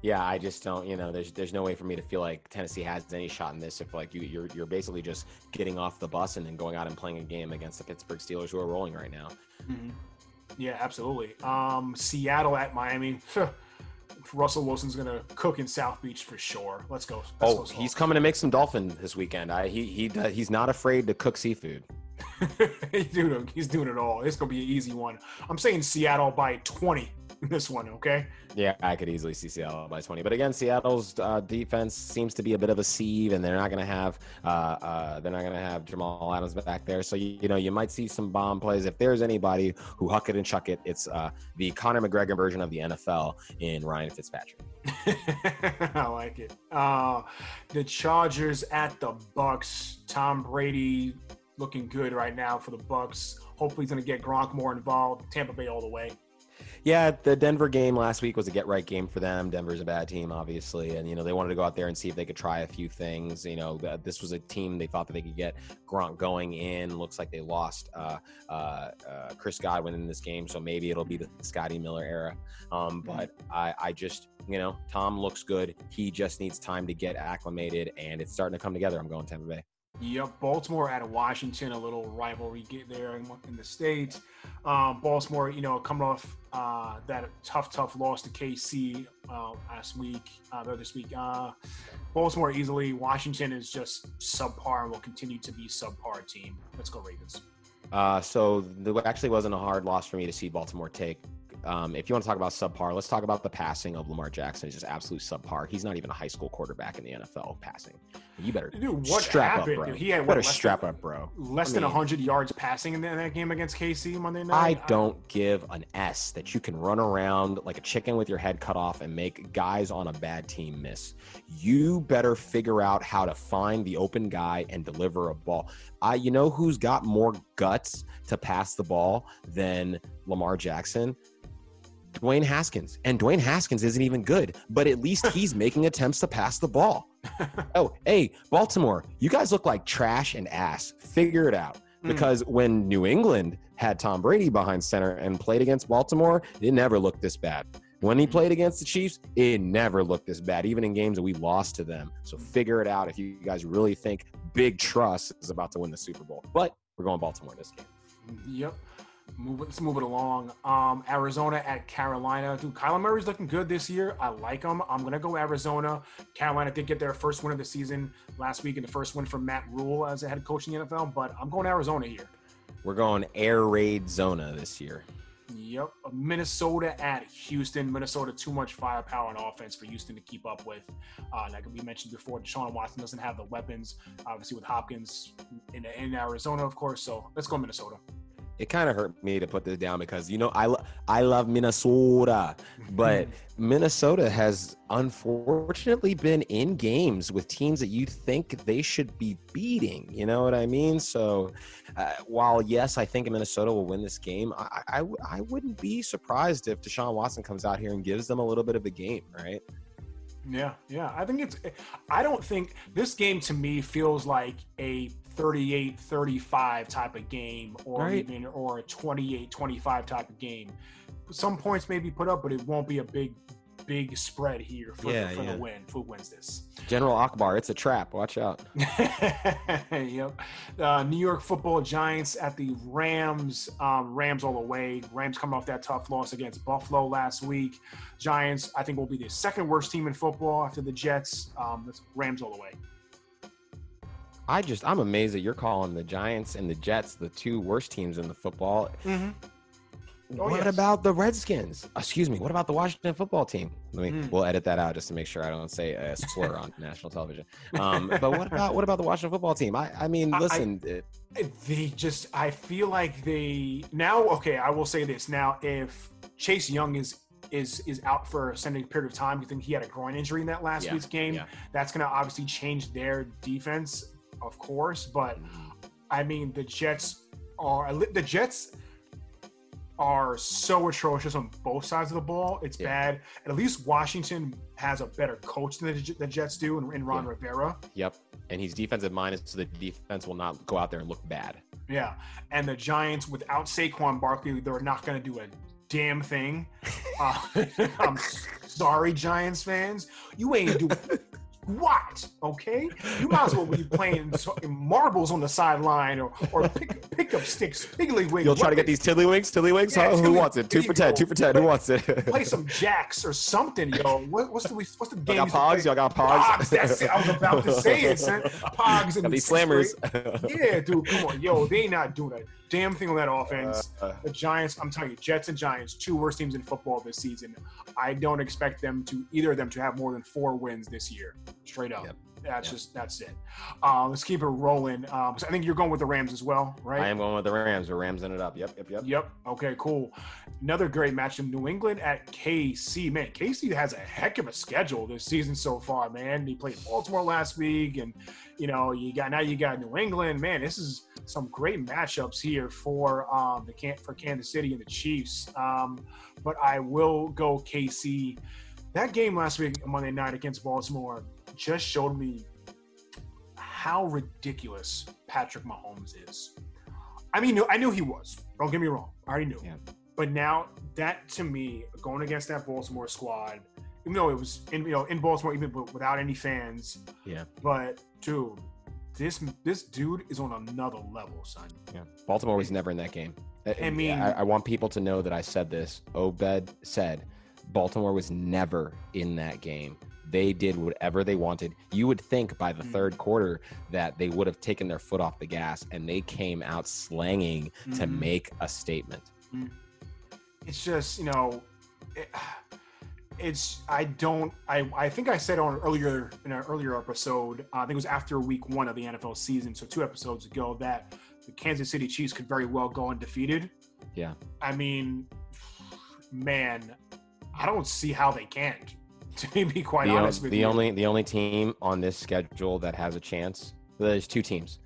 Yeah, I just don't. You know, there's there's no way for me to feel like Tennessee has any shot in this. If like you you're you're basically just getting off the bus and then going out and playing a game against the Pittsburgh Steelers who are rolling right now. Yeah, absolutely. Um, Seattle at Miami. Russell Wilson's gonna cook in South Beach for sure. Let's go. Let's Oh, go, he's coming to make some dolphin this weekend. I he he does- he's not afraid to cook seafood. he's, doing he's doing it all. It's gonna be an easy one. I'm saying Seattle by 20 in this one. Okay. Yeah, I could easily see Seattle by 20. But again, Seattle's uh, defense seems to be a bit of a sieve, and they're not going to have uh, uh, they're not going to have Jamal Adams back there. So you, you, know you might see some bomb plays. If there's anybody who huck it and chuck it, it's uh, the Conor McGregor version of the NFL in Ryan Fitzpatrick. I like it. Uh, the Chargers at the Bucks. Tom Brady looking good right now for the Bucks. Hopefully, he's going to get Gronk more involved. Tampa Bay all the way. Yeah, the Denver game last week was a get right game for them. Denver's a bad team, obviously, and you know they wanted to go out there and see if they could try a few things. You know, this was a team they thought that they could get Gronk going in. Looks like they lost uh, uh, uh, Chris Godwin in this game, so maybe it'll be the Scotty Miller era. Um, but I, I just, you know, Tom looks good. He just needs time to get acclimated, and it's starting to come together. I'm going Tampa Bay. Yep, Baltimore at Washington, a little rivalry get there in, in the states. Um, Baltimore, you know, coming off uh, that tough, tough loss to KC uh, last week, uh, this week. Uh, Baltimore easily. Washington is just subpar and will continue to be subpar team. Let's go Ravens. Uh, so there actually wasn't a hard loss for me to see Baltimore take um, if you want to talk about subpar, let's talk about the passing of Lamar Jackson. It's just absolute subpar. He's not even a high school quarterback in the NFL passing. You better Dude, what strap happened? up, bro. He had what, better strap than, up, bro. Less I mean, than 100 yards passing in that game against KC Monday night. I don't I, give an S that you can run around like a chicken with your head cut off and make guys on a bad team miss. You better figure out how to find the open guy and deliver a ball. I, you know who's got more guts to pass the ball than Lamar Jackson? Dwayne Haskins. And Dwayne Haskins isn't even good, but at least he's making attempts to pass the ball. oh, hey, Baltimore, you guys look like trash and ass. Figure it out. Hmm. Because mm. when New England had Tom Brady behind center and played against Baltimore, it never looked this bad. When he played against the Chiefs, it never looked this bad, even in games that we lost to them. So figure it out if you guys really think Big Trust is about to win the Super Bowl. But we're going Baltimore this game. Yep. Move it, let's move it along. Um, Arizona at Carolina. Dude, Kyler Murray's looking good this year. I like him. I'm gonna go Arizona. Carolina did get their first win of the season last week, and the first win for Matt Rhule as a head coach in the NFL. But I'm going Arizona here. We're going air raid zona this year. Yep. Minnesota at Houston. Minnesota too much firepower and offense for Houston to keep up with. Uh, like we mentioned before, Deshaun Watson doesn't have the weapons, obviously with Hopkins in, in Arizona, of course. So let's go Minnesota it kind of hurt me to put this down because you know I lo- I love Minnesota, but Minnesota has unfortunately been in games with teams that you think they should be beating. You know what I mean? So uh, while yes, I think Minnesota will win this game, I, I I wouldn't be surprised if Deshaun Watson comes out here and gives them a little bit of a game, right? Yeah, yeah. I think it's I don't think this game to me feels like a 38 35 type of game or right. even or a 28 25 type of game. Some points may be put up but it won't be a big big spread here for, yeah, the, for yeah. the win who wins this general akbar it's a trap. Watch out. Yep. Uh, new york football giants at the rams. Um, rams all the way. Rams coming off that tough loss against buffalo last week. Giants i think will be the second worst team in football after the jets. Um, rams all the way I just I'm amazed that you're calling the Giants and the Jets the two worst teams in the football. Mm-hmm. Oh, what yes. about the Redskins? Excuse me. What about the Washington football team? Let me. Mm. We'll edit that out just to make sure I don't say a slur on national television. Um, but what about what about the Washington football team? I, I mean, listen. I, it, they just. I feel like they now. Okay, I will say this now. If Chase Young is is is out for a extended period of time, you think he had a groin injury in that last yeah, week's game? Yeah. That's going to obviously change their defense of course, but I mean the Jets are the Jets are so atrocious on both sides of the ball. It's yeah. bad. At least Washington has a better coach than the, the Jets do and, in Ron yeah. Rivera. Yep, and he's defensive minded, so the defense will not go out there and look bad. Yeah, and the Giants without Saquon Barkley, they're not going to do a damn thing. Uh, I'm sorry, Giants fans. You ain't do squat. Okay, you might as well be playing marbles on the sideline or or pick, pick up sticks, piggly. You'll try to get these tiddlywinks, tiddlywinks. Yeah, huh? Who wants it? Two for ten. Two for ten. Who wants it? play some jacks or something, yo. What, what's the what's the game? Y'all got pogs. Y'all got pogs. Pogs. That's it. I was about to say it. Son. Pogs and these slammers. yeah, dude. Come on, yo. They not doing a damn thing on that offense. Uh, the Giants. I'm telling you, Jets and Giants, two worst teams in football this season. I don't expect them to either of them to have more than four wins this year. Straight up. Yep. That's yep. just that's it. Uh, let's keep it rolling. Um, so I think you're going with the Rams as well, right? I am going with the Rams. The Rams ended up. Yep, yep, yep. Yep. Okay, cool. Another great match in New England at KC. Man, KC has a heck of a schedule this season so far. Man, they played Baltimore last week, and you know you got now you got New England. Man, this is some great matchups here for um, the can for Kansas City and the Chiefs. Um, but I will go KC. That game last week Monday night against Baltimore just showed me how ridiculous Patrick Mahomes is. I mean, I knew he was. Don't get me wrong. I already knew. Yeah. But now that to me, going against that Baltimore squad, even though it was in you know in Baltimore, even without any fans. Yeah. But dude, this this dude is on another level, son. Yeah. Baltimore was never in that game. Uh, I, uh, mean, I, I want people to know that I said this. Obed said Baltimore was never in that game. They did whatever they wanted. You would think by the mm. third quarter that they would have taken their foot off the gas and they came out slanging mm. to mm-hmm. make a statement. Mm. It's just, you know, it, it's I don't I I think I said on earlier in an earlier episode, uh, I think it was after week one of the NFL season, so two episodes ago, that the Kansas City Chiefs could very well go undefeated. Yeah. I mean, man, I don't see how they can't. To be quite the honest with the you, the only the only team on this schedule that has a chance. There's two teams.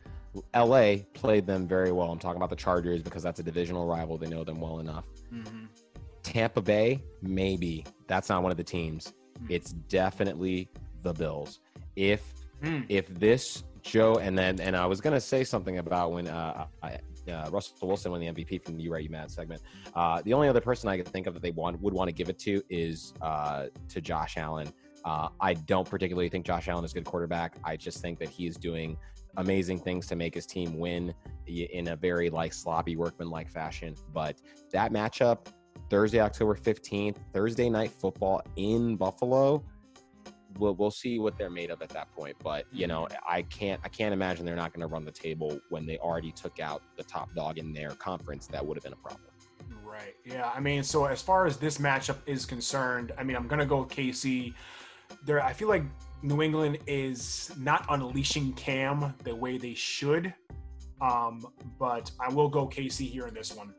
LA played them very well. I'm talking about the Chargers because that's a divisional rival. They know them well enough. Mm-hmm. Tampa Bay, maybe that's not one of the teams. Mm. It's definitely the Bills. If mm. if this Joe and then and I was gonna say something about when uh, I, uh, Russell Wilson won the MVP from the You You Mad segment. Uh, the only other person I could think of that they want would want to give it to is uh, to Josh Allen. Uh, I don't particularly think Josh Allen is a good quarterback. I just think that he is doing amazing things to make his team win in a very like sloppy workman like fashion. But that matchup, Thursday, October 15th, Thursday night football in Buffalo. We'll, we'll see what they're made of at that point. But you know, I can't I can't imagine they're not going to run the table when they already took out the top dog in their conference. That would have been a problem. Right. Yeah. I mean, so as far as this matchup is concerned, I mean, I'm gonna go with KC. There, I feel like New England is not unleashing Cam the way they should. Um, but I will go KC here in this one.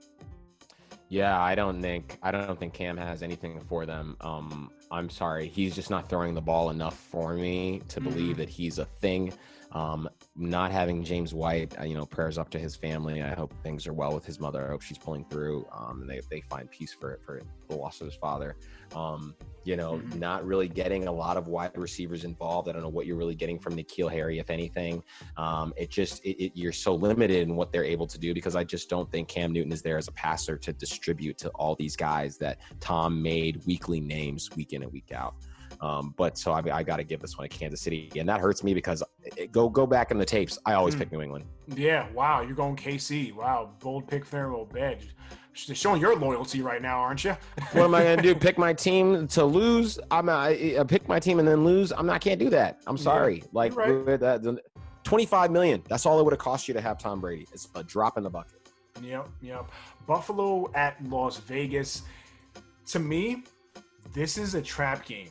Yeah, I don't think I don't think Cam has anything for them. Um, I'm sorry, he's just not throwing the ball enough for me to mm-hmm. believe that he's a thing. Um, not having James White, uh, you know, prayers up to his family. I hope things are well with his mother. I hope she's pulling through, um, and they, they find peace for it for the loss of his father. Um, you know, mm-hmm. not really getting a lot of wide receivers involved. I don't know what you're really getting from N'Keal Harry, if anything. Um, it just it, it, you're so limited in what they're able to do because I just don't think Cam Newton is there as a passer to distribute to all these guys that Tom made weekly names week in and week out. Um, but so I, I got to give this one to Kansas City, and that hurts me because it, go go back in the tapes. I always mm. pick New England. Yeah, wow, you're going KC. Wow, bold pick, Farewell bed. Showing your loyalty right now, aren't you? what am I going to do? Pick my team to lose? I'm I, I pick my team and then lose. I'm not. Can't do that. I'm sorry. Yeah, like right. that, 25 million. That's all it would have cost you to have Tom Brady. It's a drop in the bucket. Yep, yep. Buffalo at Las Vegas. To me, this is a trap game.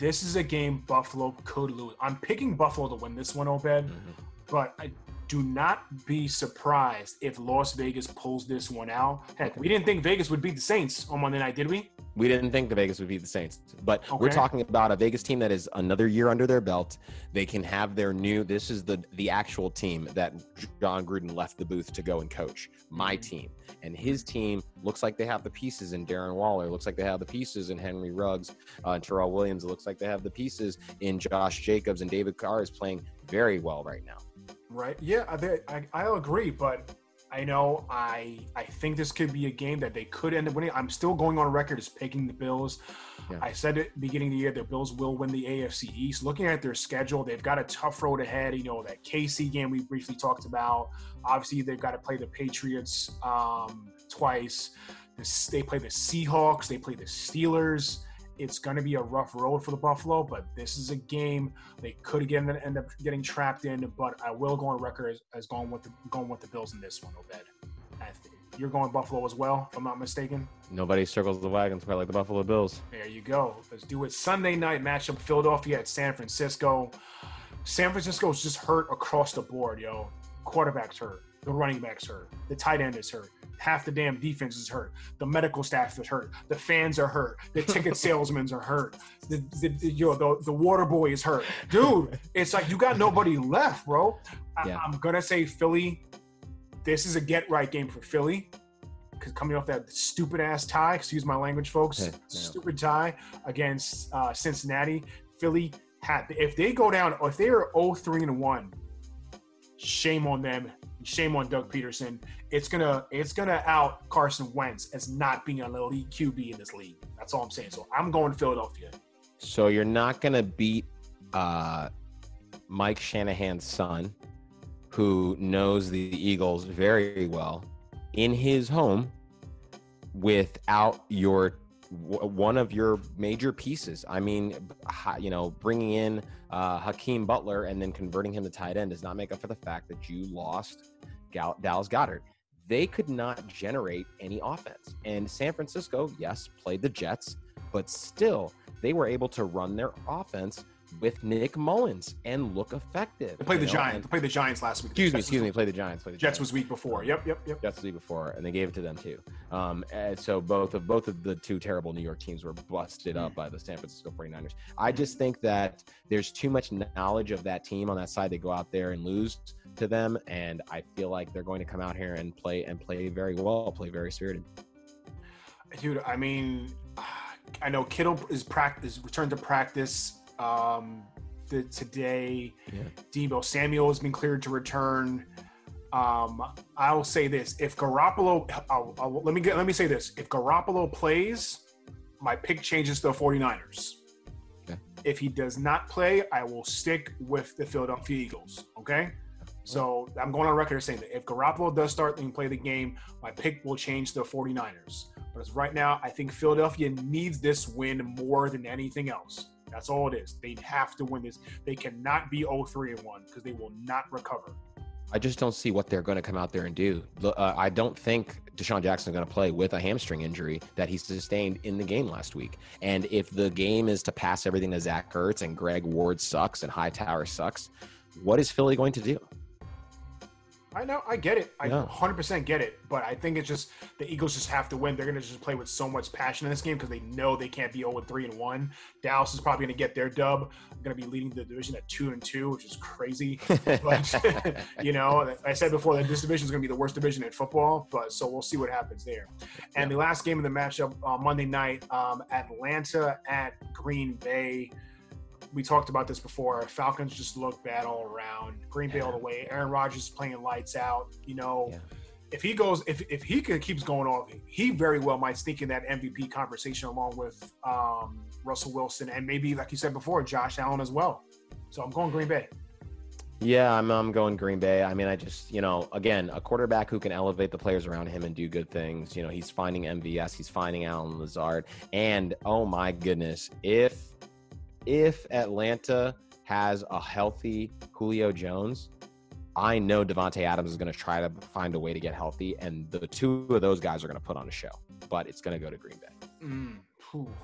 This is a game Buffalo could lose. I'm picking Buffalo to win this one, Obed, mm-hmm. but I do not be surprised if Las Vegas pulls this one out. Heck, we didn't think Vegas would beat the Saints on Monday night, did we? We didn't think the Vegas would beat the Saints, but okay. we're talking about a Vegas team that is another year under their belt. They can have their new. This is the the actual team that Jon Gruden left the booth to go and coach. My team and his team looks like they have the pieces in Darren Waller. Looks like they have the pieces in Henry Ruggs uh, and Tyrell Williams. It looks like they have the pieces in Josh Jacobs and David Carr is playing very well right now. Right. Yeah, I, I, I'll agree, but I know I I think this could be a game that they could end up winning. I'm still going on record as picking the Bills. Yeah. I said it beginning of the year the Bills will win the AFC East. Looking at their schedule, they've got a tough road ahead. You know that KC game we briefly talked about. Obviously, they've got to play the Patriots um, twice. They play the Seahawks. They play the Steelers it's going to be a rough road for the Buffalo, but this is a game they could again end up getting trapped in. But I will go on record as, as going with the going with the Bills in this one, Obed. You're going Buffalo as well, if I'm not mistaken. Nobody circles the wagons quite like the Buffalo Bills. There you go. Let's do it. Sunday night matchup: Philadelphia at San Francisco. San Francisco's just hurt across the board, yo. Quarterback's hurt. The running back's hurt. The tight end is hurt half the damn defense is hurt. The medical staff is hurt. The fans are hurt. The ticket salesmen are hurt. The, the, the you know the, the water boy is hurt. Dude, it's like you got nobody left, bro. I, yeah. I'm gonna say Philly. This is a get right game for Philly because coming off that stupid ass tie, excuse my language, folks, stupid tie against uh, Cincinnati. Philly had if they go down, if they are 0-3 and one, shame on them. Shame on Doug Pederson. it's gonna it's gonna out Carson Wentz as not being an elite QB in this league. That's all I'm saying. So I'm going to Philadelphia. So you're not gonna beat uh, Mike Shanahan's son, who knows the Eagles very well, in his home, without your one of your major pieces. I mean, you know, bringing in uh, Hakeem Butler and then converting him to tight end does not make up for the fact that you lost Gal- Dallas Goedert they could not generate any offense. And San Francisco, yes, played the Jets, but still they were able to run their offense with Nick Mullens and look effective. They played the know? Giants. They played the Giants last week. Excuse me, excuse me. Played the Giants. Played the Jets was week before. Yep, yep, yep. Jets was week before, and they gave it to them too. Um, and so both of both of the two terrible New York teams were busted up by the San Francisco 49ers. I just think that there's too much knowledge of that team on that side. They go out there and lose to them, and I feel like they're going to come out here and play and play very well, play very spirited. Dude, I mean, I know Kittle is practice returned to practice um, the, today. Yeah. Deebo Samuel has been cleared to return. Um, I'll say this: if Garoppolo, I'll, I'll, let me get, let me say this: if Garoppolo plays, my pick changes to the 49ers. Okay. If he does not play, I will stick with the Philadelphia Eagles. Okay. So I'm going on record saying that if Garoppolo does start and play the game, my pick will change to the 49ers. But as right now, I think Philadelphia needs this win more than anything else. That's all it is. They have to win this. They cannot be 0-3 and 1 because they will not recover. I just don't see what they're going to come out there and do. Uh, I don't think DeSean Jackson is going to play with a hamstring injury that he sustained in the game last week. And if the game is to pass everything to Zach Ertz and Greg Ward sucks and Hightower sucks, what is Philly going to do? I know, I get it. I yeah. 100% get it. But I think it's just the Eagles just have to win. They're going to just play with so much passion in this game because they know they can't be 0 3 and 1. Dallas is probably going to get their dub. Going to be leading the division at 2 and 2, which is crazy. but, you know, I said before that this division is going to be the worst division in football. But so we'll see what happens there. And yeah. the last game of the matchup uh, Monday night, um, Atlanta at Green Bay we talked about this before. Falcons just look bad all around. Green Bay all the way. Aaron Rodgers playing lights out. You know, yeah. if he goes, if if he keeps going off, he very well might sneak in that MVP conversation along with um, Russell Wilson and maybe, like you said before, Josh Allen as well. So I'm going Green Bay. Yeah, I'm, I'm going Green Bay. I mean, I just, you know, again, a quarterback who can elevate the players around him and do good things. You know, he's finding MVS, he's finding Allen Lazard. And oh my goodness, if if Atlanta has a healthy Julio Jones, I know Davante Adams is going to try to find a way to get healthy, and the two of those guys are going to put on a show. But it's going to go to Green Bay. Mm,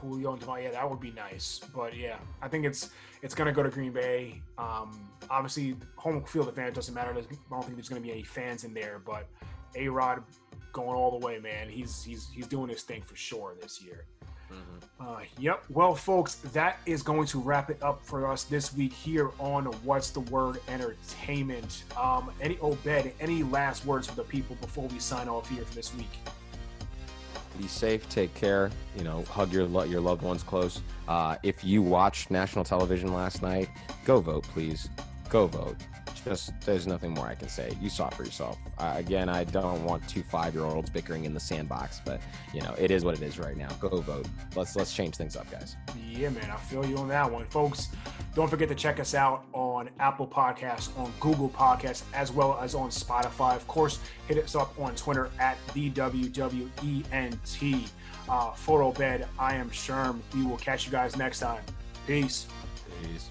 Julio and Davante, yeah, that would be nice. But yeah, I think it's it's going to go to Green Bay. Um, obviously, home field advantage doesn't matter. I don't think there's going to be any fans in there, but A Rod going all the way, man. He's he's he's doing his thing for sure this year. Mm-hmm. Uh, yep. Well, folks, that is going to wrap it up for us this week here on What's the Word Entertainment. Um, any Obed, any last words for the people before we sign off here for this week? Be safe. Take care. You know, hug your lo- your loved ones close. Uh, if you watched national television last night, go vote, please. Go vote. Just there's nothing more I can say. You saw for yourself. Uh, again, I don't want two five year olds bickering in the sandbox, but you know it is what it is right now. Go vote. Let's let's change things up, guys. Yeah, man, I feel you on that one, folks. Don't forget to check us out on Apple Podcasts, on Google Podcasts, as well as on Spotify. Of course, hit us up on Twitter at the WWENT. Uh, Photo Bed. I am Sherm. We will catch you guys next time. Peace. Peace.